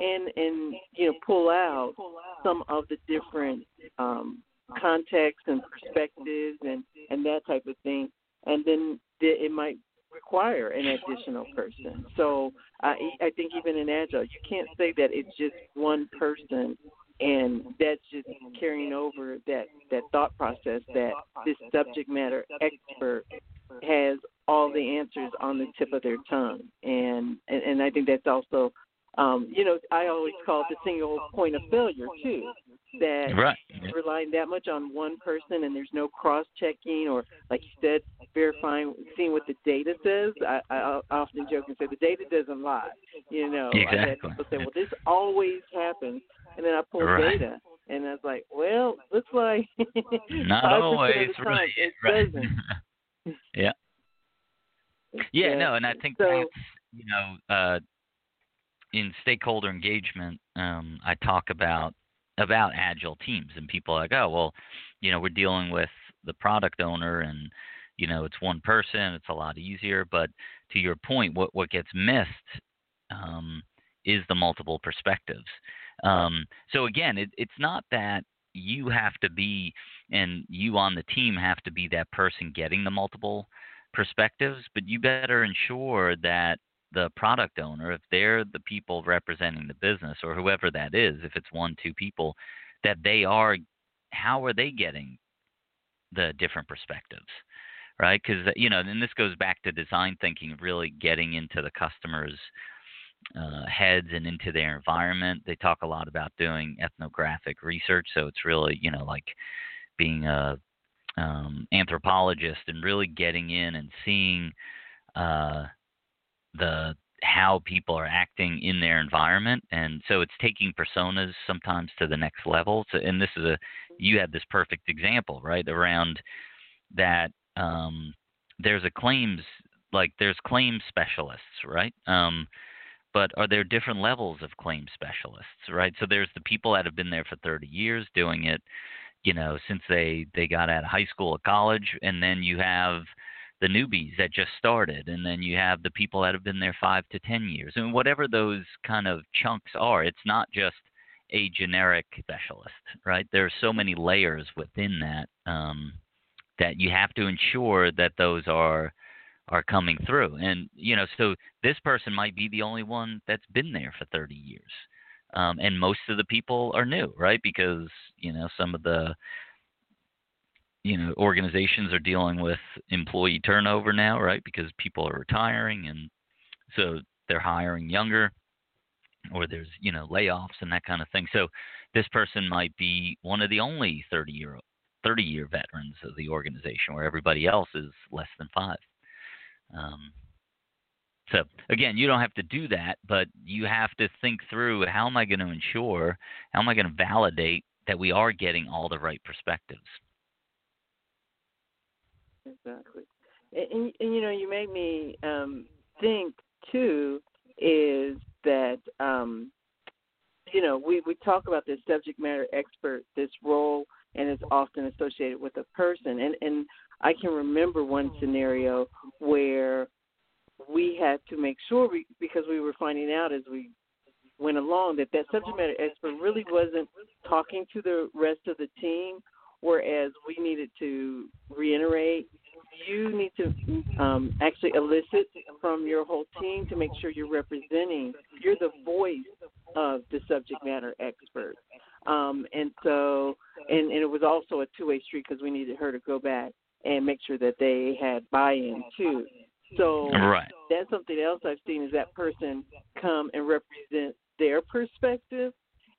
and and you know pull out some of the different um, context and perspectives and and that type of thing, and then it might require an additional person. So I I think even in agile, you can't say that it's just one person and that's just carrying over that that thought process that this subject matter expert has all the answers on the tip of their tongue. And and, and I think that's also um, you know, I always call it the single point of failure too. That right. relying that much on one person and there's no cross checking or like you said, verifying seeing what the data says. I, I often joke and say the data doesn't lie. You know, exactly. I had people say, Well this always happens and then I pull right. data and I was like, Well, looks like not always of the time right. it right. doesn't. yeah. Yeah, no, and I think so, that's you know, uh in stakeholder engagement, um, I talk about about agile teams, and people are like, oh, well, you know, we're dealing with the product owner, and you know, it's one person, it's a lot easier. But to your point, what what gets missed um, is the multiple perspectives. Um, so again, it, it's not that you have to be and you on the team have to be that person getting the multiple perspectives, but you better ensure that the product owner, if they're the people representing the business or whoever that is, if it's one, two people, that they are, how are they getting the different perspectives, right? Because, you know, and this goes back to design thinking, really getting into the customer's uh, heads and into their environment. They talk a lot about doing ethnographic research. So it's really, you know, like being a um, anthropologist and really getting in and seeing uh, the how people are acting in their environment and so it's taking personas sometimes to the next level so, and this is a you had this perfect example right around that um, there's a claims like there's claims specialists right um, but are there different levels of claims specialists right? So there's the people that have been there for 30 years doing it you know since they they got out of high school or college and then you have the newbies that just started, and then you have the people that have been there five to ten years, and whatever those kind of chunks are. It's not just a generic specialist, right? There are so many layers within that um, that you have to ensure that those are are coming through. And you know, so this person might be the only one that's been there for 30 years. Um, and most of the people are new, right? Because you know some of the you know organizations are dealing with employee turnover now, right? Because people are retiring, and so they're hiring younger, or there's you know layoffs and that kind of thing. So this person might be one of the only 30 year 30 year veterans of the organization, where everybody else is less than five. Um, so again, you don't have to do that, but you have to think through how am I going to ensure, how am I going to validate that we are getting all the right perspectives. Exactly. And, and, you know, you made me um, think too is that um, you know we we talk about this subject matter expert, this role, and it's often associated with a person. And and I can remember one scenario where we had to make sure we because we were finding out as we went along that that subject matter expert really wasn't talking to the rest of the team whereas we needed to reiterate you need to um, actually elicit from your whole team to make sure you're representing you're the voice of the subject matter expert um, and so and, and it was also a two-way street because we needed her to go back and make sure that they had buy-in too. So right. that's something else I've seen is that person come and represent their perspective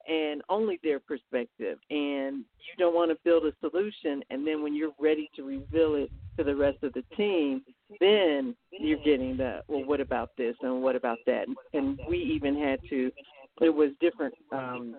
and only their perspective. And you don't want to build a solution and then when you're ready to reveal it to the rest of the team, then you're getting the well what about this and what about that and we even had to it was different um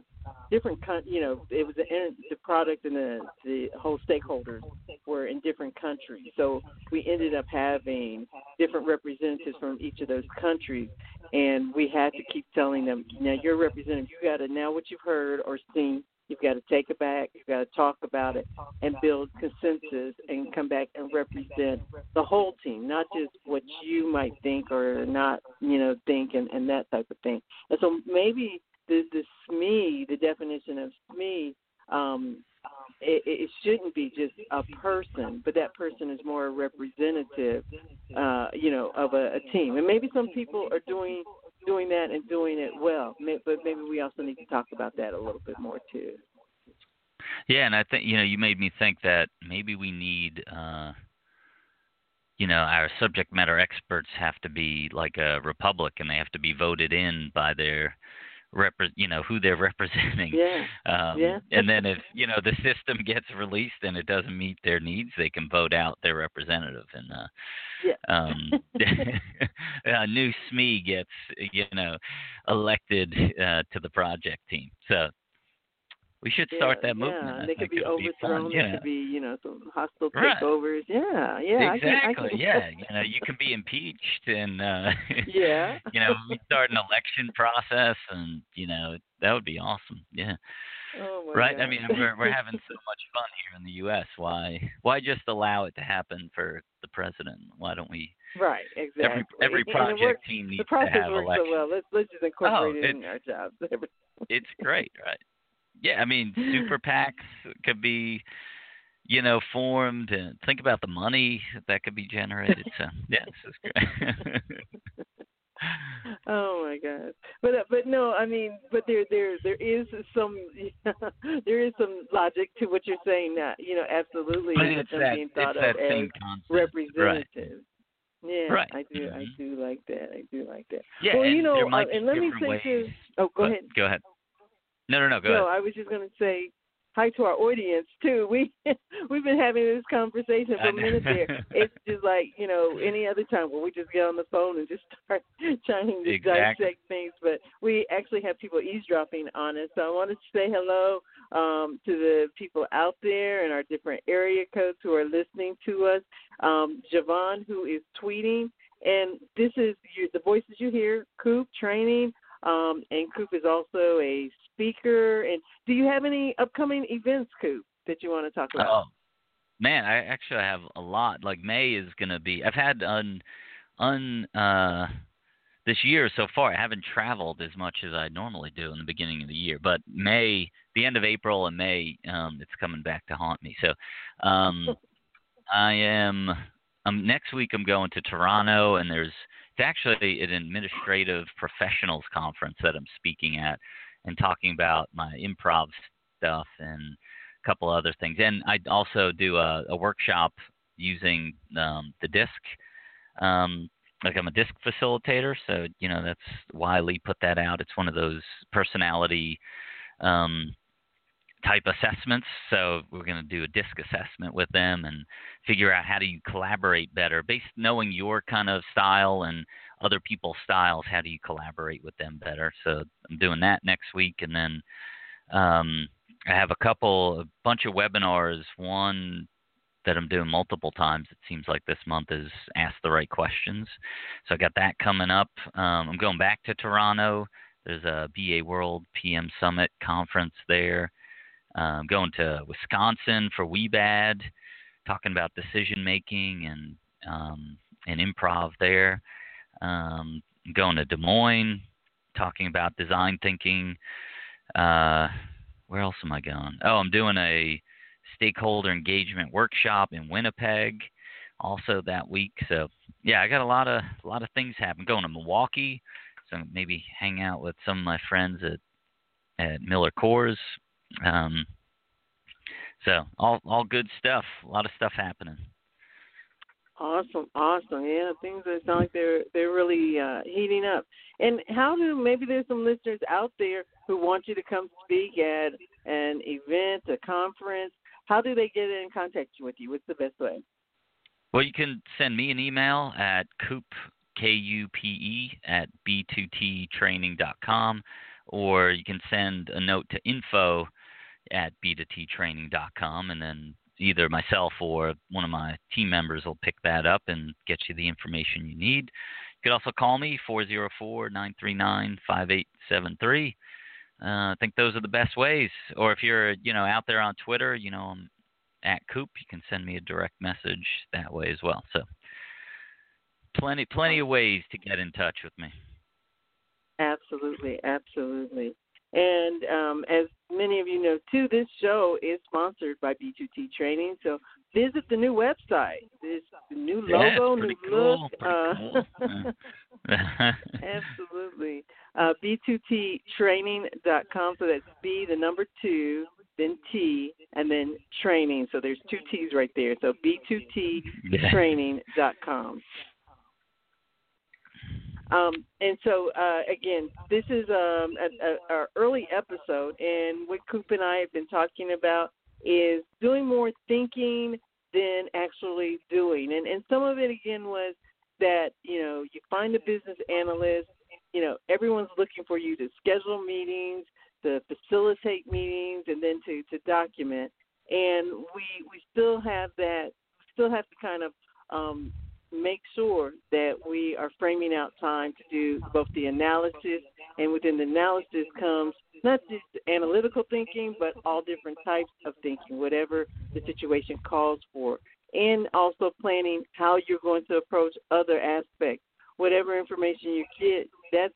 different con- you know it was the the product and the the whole stakeholders were in different countries so we ended up having different representatives from each of those countries and we had to keep telling them now you're representative you got to now what you've heard or seen You've got to take it back. You've got to talk about it and build consensus and come back and represent the whole team, not just what you might think or not, you know, think and, and that type of thing. And so maybe the the SME, the definition of SME, um, it, it shouldn't be just a person, but that person is more representative, uh, you know, of a, a team. And maybe some people are doing doing that and doing it well. But maybe we also need to talk about that a little bit more too. Yeah, and I think you know you made me think that maybe we need uh you know our subject matter experts have to be like a republic and they have to be voted in by their repre- you know who they're representing. Yeah. Um, yeah. and then if you know the system gets released and it doesn't meet their needs, they can vote out their representative, and uh, yeah. um, a new SME gets you know elected uh, to the project team. So we should start yeah, that movement. Yeah, I they could be overthrown. Be yeah. could be, you know, some hostile right. takeovers. Yeah, yeah. Exactly. I can, I can... yeah. You know, you can be impeached, and uh, yeah. you know, we start an election process, and you know, that would be awesome. Yeah. Oh right. God. I mean, we're we're having so much fun here in the U.S. Why why just allow it to happen for the president? Why don't we? Right. Exactly. Every every project works, team needs the process to have works election. so well. Let's let's just incorporate oh, it in our jobs. it's great, right? Yeah, I mean, super PACs could be, you know, formed, and think about the money that could be generated. So, yeah, this is great. oh my god but uh, but no i mean but there there there is some there is some logic to what you're saying that you know absolutely but it's that, being thought it's of as concept. representatives right. yeah right. i do mm-hmm. i do like that i do like that yeah well you know uh, and let me say ways. this oh go ahead go ahead no no no go no ahead i was just going to say hi to our audience too. We we've been having this conversation for a minute there. It's just like you know any other time where we just get on the phone and just start trying to exactly. dissect things. But we actually have people eavesdropping on us. So I wanted to say hello um, to the people out there in our different area codes who are listening to us. Um, Javon, who is tweeting, and this is the voices you hear. Kupe training. Um, and Kupe is also a speaker. And do you have any upcoming events, Kupe, that you want to talk about? Oh, man, I actually have a lot. Like May is going to be. I've had un un uh this year so far. I haven't traveled as much as I normally do in the beginning of the year, but May, the end of April and May, um, it's coming back to haunt me. So, um, I am. Um, next week I'm going to Toronto, and there's it's actually an administrative professionals conference that I'm speaking at and talking about my improv stuff and a couple other things. And I also do a, a workshop using um, the disc. Um, like I'm a disc facilitator, so you know that's why Lee put that out. It's one of those personality um, type assessments. So we're going to do a disc assessment with them and figure out how do you collaborate better, based knowing your kind of style and other people's styles. How do you collaborate with them better? So I'm doing that next week, and then um, I have a couple, a bunch of webinars. One that I'm doing multiple times. It seems like this month is Ask the Right Questions. So I got that coming up. Um, I'm going back to Toronto. There's a BA World PM Summit conference there. I'm um, going to Wisconsin for WeBad, talking about decision making and um, and improv there. Um, going to Des Moines, talking about design thinking. Uh, where else am I going? Oh, I'm doing a stakeholder engagement workshop in Winnipeg, also that week. So yeah, I got a lot of a lot of things happening. Going to Milwaukee, so maybe hang out with some of my friends at at Miller Coors. Um, so all all good stuff. A lot of stuff happening. Awesome, awesome. Yeah, things that sound like they're they're really uh, heating up. And how do maybe there's some listeners out there who want you to come speak at an event, a conference? How do they get in contact with you? What's the best way? Well, you can send me an email at Kupe k u p e at b2ttraining.com, or you can send a note to info at b2ttraining.com, and then either myself or one of my team members will pick that up and get you the information you need. You could also call me 404-939-5873. Uh, I think those are the best ways. Or if you're, you know, out there on Twitter, you know, I'm at Kupe. You can send me a direct message that way as well. So plenty, plenty of ways to get in touch with me. Absolutely, absolutely. And um, as many of you know, too, this show is sponsored by B2T Training. So visit the new website. This new logo, yeah, new cool, look. Uh, cool. absolutely. Uh, B2Ttraining.com. So that's B, the number two, then T, and then training. So there's two T's right there. So B2Ttraining.com. Um, and so uh, again, this is um, a, a, early episode, and what Kupe and I have been talking about is doing more thinking than actually doing. And and some of it again was that you know you find a business analyst, you know everyone's looking for you to schedule meetings, to facilitate meetings, and then to to document. And we we still have that, still have to kind of um, make sure that we are framing out time to do both the analysis and within the analysis comes not just analytical thinking but all different types of thinking whatever the situation calls for. And also planning how you're going to approach other aspects. Whatever information you get that's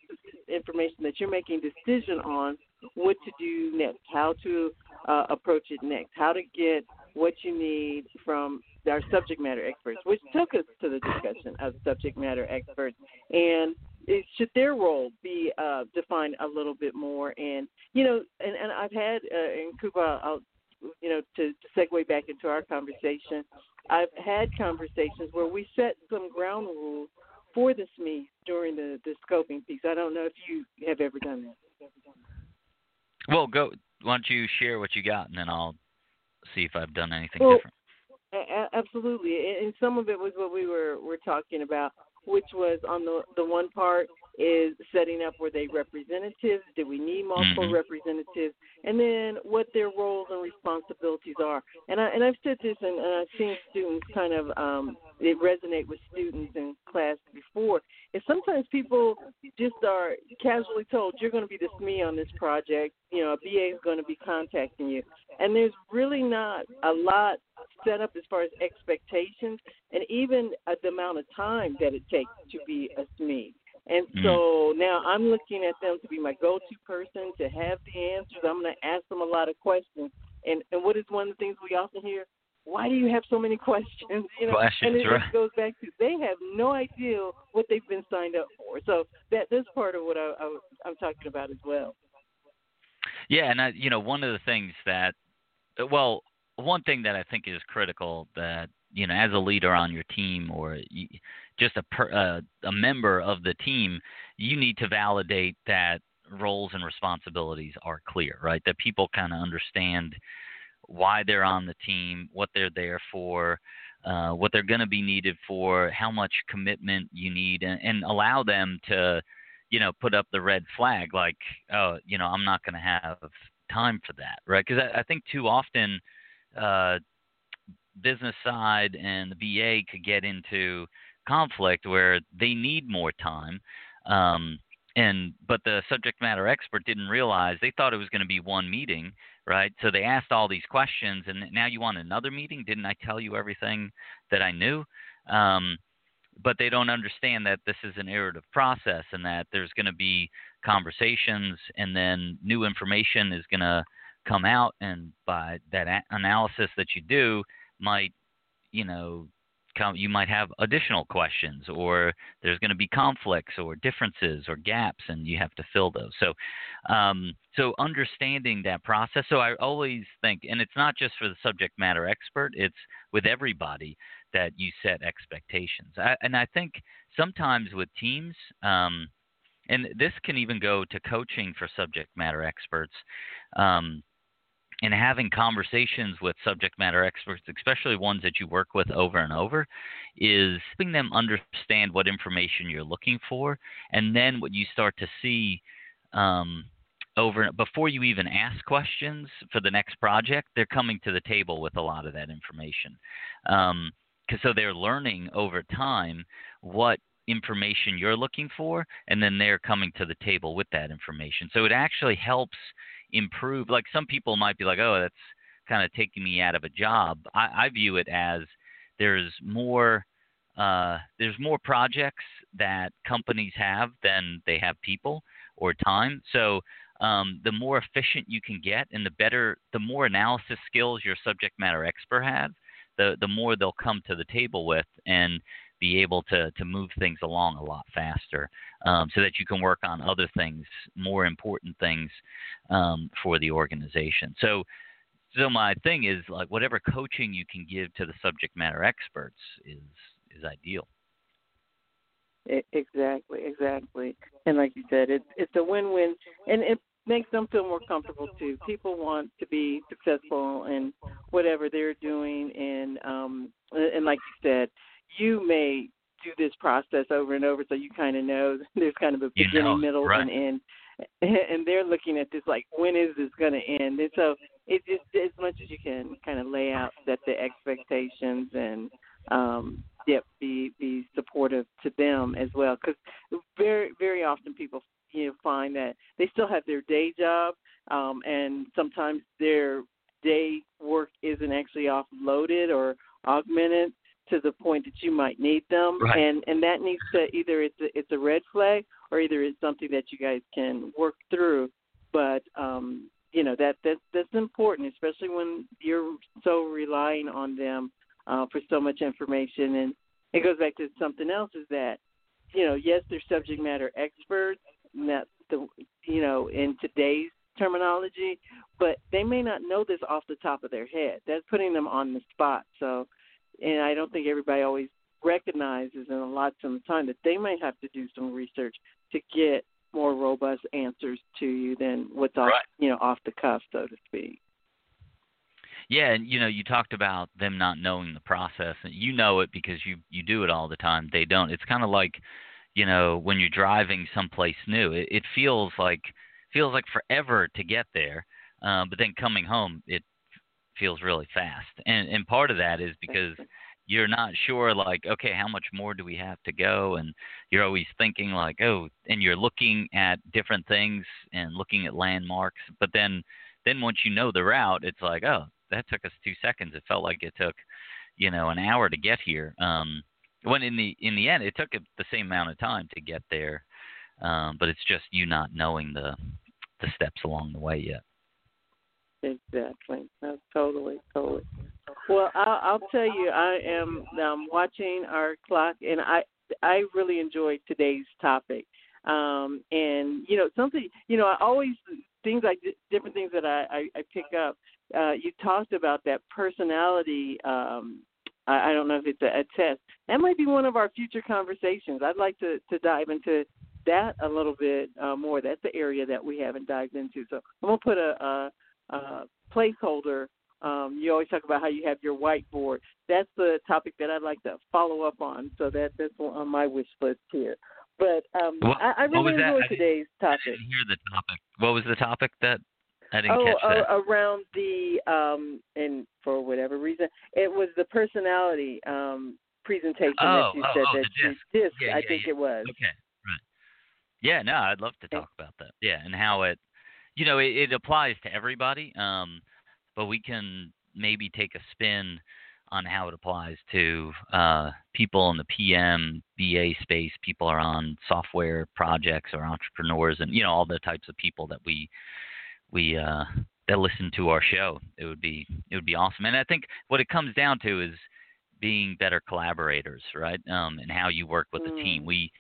information that you're making decision on what to do next how to uh, approach it next how to get what you need from our subject matter experts, which took us to the discussion of subject matter experts. And it, should their role be uh, defined a little bit more? And you know, and, and I've had uh, in Kupe, I'll, you know, to, to segue back into our conversation, I've had conversations where we set some ground rules for the SME during the, the scoping piece. I don't know if you have ever done that. Well, go. Why don't you share what you got, and then I'll see if I've done anything well, different. A- absolutely, and some of it was what we were were talking about, which was on the the one part is setting up were they representatives? Do we need multiple mm-hmm. representatives? And then what their roles and responsibilities are. And I and I've said this and, and I've seen students kind of um it resonate with students in class before. Is sometimes people just are casually told you're going to be this me on this project. You know, a BA is going to be contacting you, and there's really not a lot set up as far as expectations and even uh, the amount of time that it takes to be a SME. And Mm. so now I'm looking at them to be my go-to person to have the answers. I'm going to ask them a lot of questions. And and what is one of the things we often hear? Why do you have so many questions? You know, Questions, and it right. just goes back to they have no idea what they've been signed up for. So that that's part of what I, I I'm talking about as well. Yeah, and I, you know, one of the things that, well, one thing that I think is critical that you know, as a leader on your team or just a per, uh, a member of the team, you need to validate that roles and responsibilities are clear, right? That people kind of understand why they're on the team, what they're there for, uh, what they're going to be needed for, how much commitment you need, and, and allow them to, you know, put up the red flag like, oh, you know, I'm not going to have time for that, right? Because I, I think too often, uh, business side and the BA could get into conflict where they need more time. Um, and but the subject matter expert didn't realize they thought it was going to be one meeting, right? So they asked all these questions, and now you want another meeting? Didn't I tell you everything that I knew? Um, but they don't understand that this is an iterative process and that there's going to be conversations, and then new information is going to come out, and by that analysis that you do, might you know come you might have additional questions or there's going to be conflicts or differences or gaps and you have to fill those so um, so understanding that process so i always think and it's not just for the subject matter expert it's with everybody that you set expectations. I, and I think sometimes with teams, um, and this can even go to coaching for subject matter experts. Um, and having conversations with subject matter experts, especially ones that you work with over and over, is helping them understand what information you're looking for, and then what you start to see um, over before you even ask questions for the next project, they're coming to the table with a lot of that information. Um, so they're learning over time what information you're looking for, and then they're coming to the table with that information. So it actually helps improve. Like some people might be like, oh, that's kind of taking me out of a job. I, I view it as there's more uh, there's more projects that companies have than they have people or time. So um, the more efficient you can get, and the better, the more analysis skills your subject matter expert has, the the more they'll come to the table with, and be able to to move things along a lot faster, um, so that you can work on other things, more important things um, for the organization. So, so my thing is like whatever coaching you can give to the subject matter experts is is ideal. Exactly, exactly. And like you said, it's it's a win-win, and it makes them feel more comfortable too. People want to be successful in whatever they're doing, and um, and like you said, you may do this process over and over so you kind of know there's kind of a beginning, you know, middle, right. and end. And they're looking at this like, when is this going to end? And so it just as much as you can kind of lay out, that the expectations, and um, yep, be be supportive to them as well. Because very very often people you know find that they still have their day job, um, and sometimes their day work isn't actually offloaded or augmented to the point that you might need them, right. and and that needs to either it's a, it's a red flag or either it's something that you guys can work through. But um, you know that that that's important, especially when you're so relying on them uh, for so much information. And it goes back to something else: is that you know yes, they're subject matter experts, not the you know in today's terminology, but they may not know this off the top of their head. That's putting them on the spot. So and I don't think everybody always recognizes in a lot of time that they might have to do some research to get more robust answers to you than what's off right. you know off the cuff so to speak. Yeah and you know you talked about them not knowing the process and you know it because you you do it all the time. They don't. It's kind of like you know when you're driving someplace new it, it feels like feels like forever to get there uh, but then coming home it feels really fast. And and part of that is because you're not sure like okay how much more do we have to go? And you're always thinking like oh and you're looking at different things and looking at landmarks. But then then once you know the route it's like oh that took us 2 seconds. It felt like it took you know an hour to get here. Um when in the in the end it took the same amount of time to get there um but it's just you not knowing the the steps along the way yet Exactly. No, totally, totally. Well, I'll, I'll tell you, I am um, watching our clock, and I I really enjoyed today's topic. Um, and you know, something you know, I always things like different things that I I, I pick up. Uh, you talked about that personality. Um, I, I don't know if it's a, a test. That might be one of our future conversations. I'd like to to dive into that a little bit uh, more. That's the area that we haven't dived into. So I'm gonna put a, a uh, placeholder. Um, you always talk about how you have your whiteboard. That's the topic that I'd like to follow up on. So that that's on my wish list here. But um, what, I, I really enjoyed today's topic. I didn't hear the topic. What was the topic that I didn't oh, catch that? Uh, around the um, and for whatever reason, it was the personality um, presentation oh, that you oh, said oh, that the you disc. disc, Yeah, I yeah, think yeah. it was. Okay, right. Yeah, no, I'd love to talk about that. Yeah, and how it, you know, it, it applies to everybody. Um, but we can maybe take a spin on how it applies to uh, people in the PM BA space. People are on software projects or entrepreneurs, and you know all the types of people that we we uh, that listen to our show. It would be it would be awesome. And I think what it comes down to is being better collaborators, right? Um, and how you work with Mm. the team. We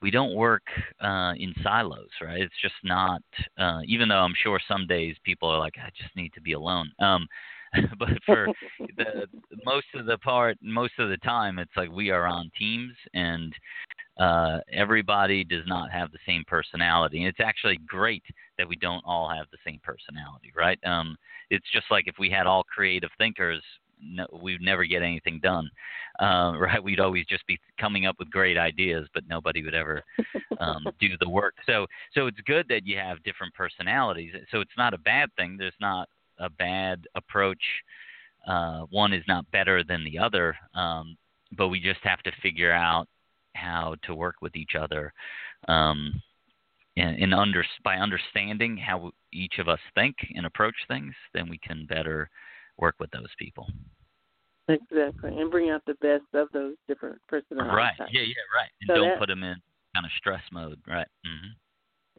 we don't work uh, in silos, right? It's just not. Uh, even though I'm sure some days people are like, I just need to be alone. Um, but for the most of the part, most of the time, it's like we are on teams and uh, everybody does not have the same personality. And it's actually great that we don't all have the same personality, right? Um, it's just like if we had all creative thinkers, no, we'd never get anything done, uh, right? We'd always just be coming up with great ideas, but nobody would ever um, do the work. So, so it's good that you have different personalities. So it's not a bad thing. There's not a bad approach. Uh, one is not better than the other, um, but we just have to figure out how to work with each other. Um, and, and under, by understanding how each of us think and approach things, then we can better work with those people. Exactly, and bring out the best of those different personalities. Right. Yeah. Yeah. Right. And So don't that- put them in kind of stress mode. Right. hmm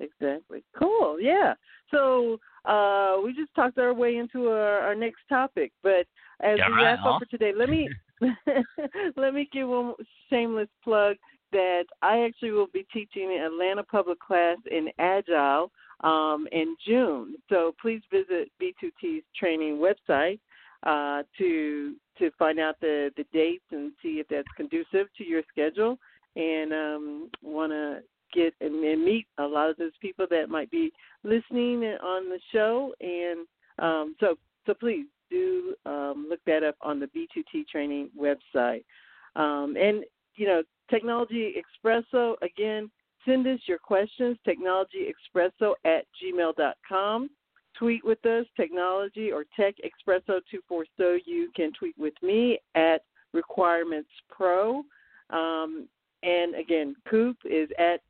Exactly. Cool. Yeah. So uh, we just talked our way into our, our next topic, but as Yeah, we right, wrap up for today, let me let me give one shameless plug that I actually will be teaching an Atlanta public class in Agile um, in June. So please visit B2T's training website uh, to to find out the the dates and see if that's conducive to your schedule. And um, want to get and, and meet a lot of those people that might be listening on the show. And um, so so please do um, look that up on the B2T training website. Um, and you know, Technology Expresso again. Send us your questions, technologyexpresso at gmail.com. Tweet with us, technology or tech expresso 24 so you can tweet with me at requirements pro. Um, and again, Kupe is at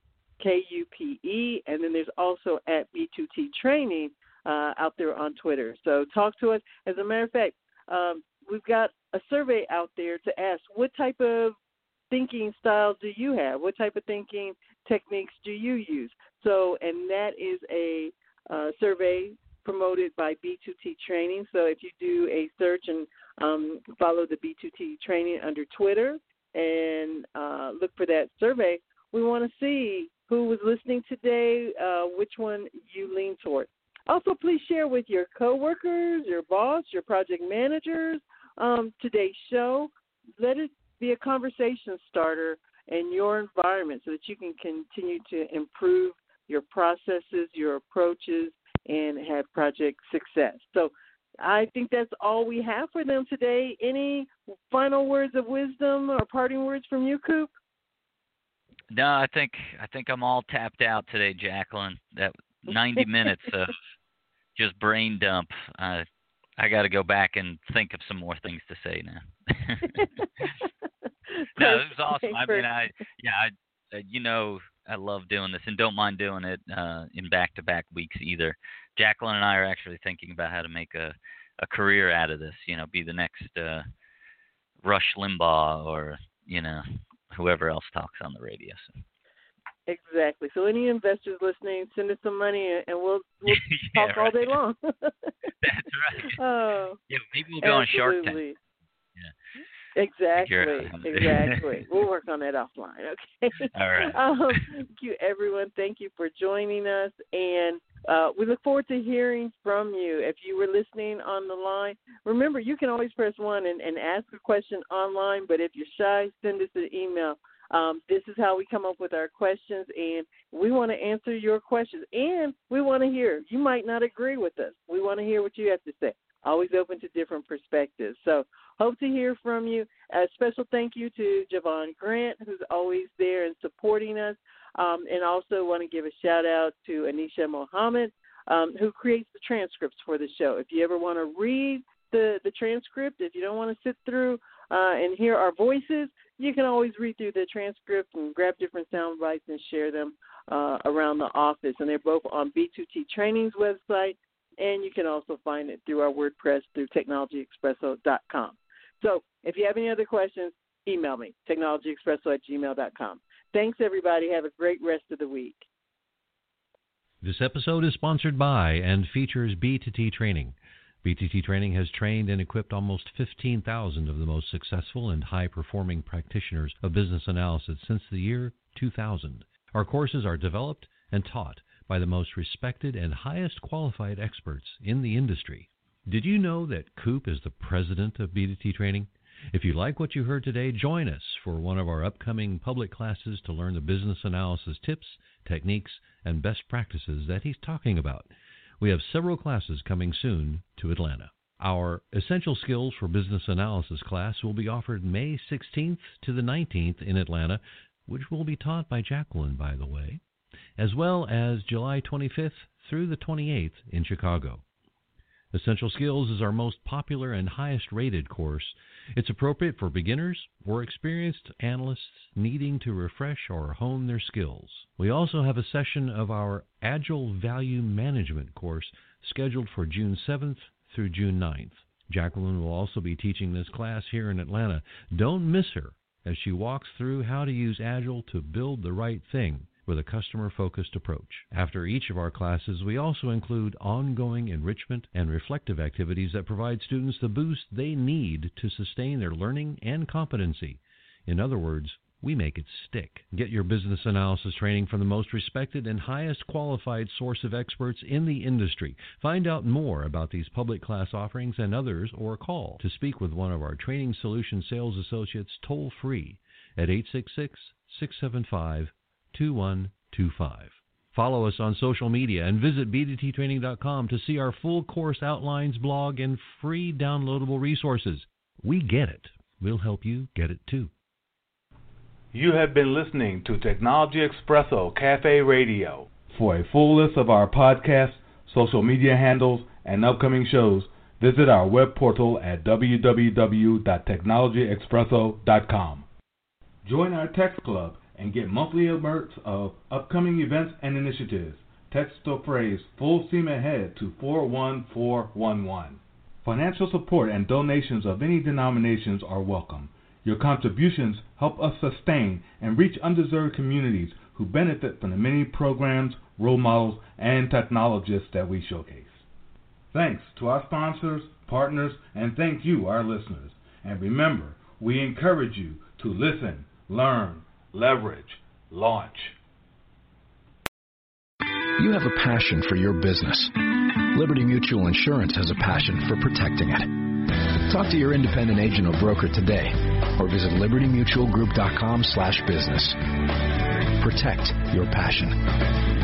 K U P E, and then there's also at B2T Training uh, out there on Twitter. So talk to us. As a matter of fact, um, we've got a survey out there to ask what type of thinking styles do you have? What type of thinking techniques do you use? So, and that is a uh, survey promoted by B2T Training. So, if you do a search and um, follow the B2T Training under Twitter and uh, look for that survey, we want to see who was listening today, uh, which one you lean toward. Also, please share with your coworkers, your boss, your project managers um, today's show. Let it be a conversation starter in your environment so that you can continue to improve your processes, your approaches, and have project success. So I think that's all we have for them today. Any final words of wisdom or parting words from you, Kupe? No, I think I think I'm all tapped out today, Jacqueline. That 90 minutes of just brain dump. Uh, I got to go back and think of some more things to say now. no, it was awesome. I mean, I yeah, I uh, you know I love doing this and don't mind doing it uh, in back-to-back weeks either. Jacqueline and I are actually thinking about how to make a a career out of this. You know, be the next uh, Rush Limbaugh or you know whoever else talks on the radio. So. Exactly. So any investors listening, send us some money and we'll we'll yeah, talk all day long. That's right. Oh, Yeah, maybe we'll go on Shark Tank. Yeah. Exactly. Exactly. We'll work on that offline. Okay. All right. Um, thank you, everyone. Thank you for joining us, and uh, we look forward to hearing from you. If you were listening on the line, remember you can always press one and, and ask a question online. But if you're shy, send us an email. Um, this is how we come up with our questions, and we want to answer your questions. And we want to hear. You might not agree with us. We want to hear what you have to say. Always open to different perspectives. So hope to hear from you. A special thank you to Javon Grant, who's always there and supporting us. Um, and also want to give a shout out to Anisha Mohammed, um, who creates the transcripts for the show. If you ever want to read the, the transcript, if you don't want to sit through uh, and hear our voices, you can always read through the transcript and grab different sound bites and share them uh, around the office. And they're both on B2T Training's website, and you can also find it through our WordPress through technologyexpresso.com. So if you have any other questions, email me, technologyexpresso at gmail.com. Thanks, everybody. Have a great rest of the week. This episode is sponsored by and features B2T Training. B2T Training has trained and equipped almost 15,000 of the most successful and high performing practitioners of business analysis since the year 2000. Our courses are developed and taught by the most respected and highest qualified experts in the industry. Did you know that Kupe is the president of B2T Training? If you like what you heard today, join us for one of our upcoming public classes to learn the business analysis tips, techniques, and best practices that he's talking about. We have several classes coming soon to Atlanta. Our Essential Skills for Business Analysis class will be offered May 16th to the 19th in Atlanta, which will be taught by Jacqueline, by the way, as well as July 25th through the 28th in Chicago. Essential Skills is our most popular and highest rated course. It's appropriate for beginners or experienced analysts needing to refresh or hone their skills. We also have a session of our Agile Value Management course scheduled for June 7th through June 9th. Jacqueline will also be teaching this class here in Atlanta. Don't miss her as she walks through how to use Agile to build the right thing with a customer focused approach. After each of our classes, we also include ongoing enrichment and reflective activities that provide students the boost they need to sustain their learning and competency. In other words, we make it stick. Get your business analysis training from the most respected and highest qualified source of experts in the industry. Find out more about these public class offerings and others or call to speak with one of our training solution sales associates toll free at 866 675 2125. Follow us on social media and visit b2ttraining.com to see our full course outlines, blog, and free downloadable resources. We get it. We'll help you get it too. You have been listening to Technology Expresso Cafe Radio. For a full list of our podcasts, social media handles, and upcoming shows, visit our web portal at www.technologyexpresso.com. Join our text club and get monthly alerts of upcoming events and initiatives. Text the phrase full steam ahead to 41411. Financial support and donations of any denominations are welcome. Your contributions help us sustain and reach undeserved communities who benefit from the many programs, role models, and technologists that we showcase. Thanks to our sponsors, partners, and thank you, our listeners. And remember, we encourage you to listen, learn, leverage, launch. You have a passion for your business. Liberty Mutual Insurance has a passion for protecting it. Talk to your independent agent or broker today or visit libertymutualgroup.com slash business. Protect your passion.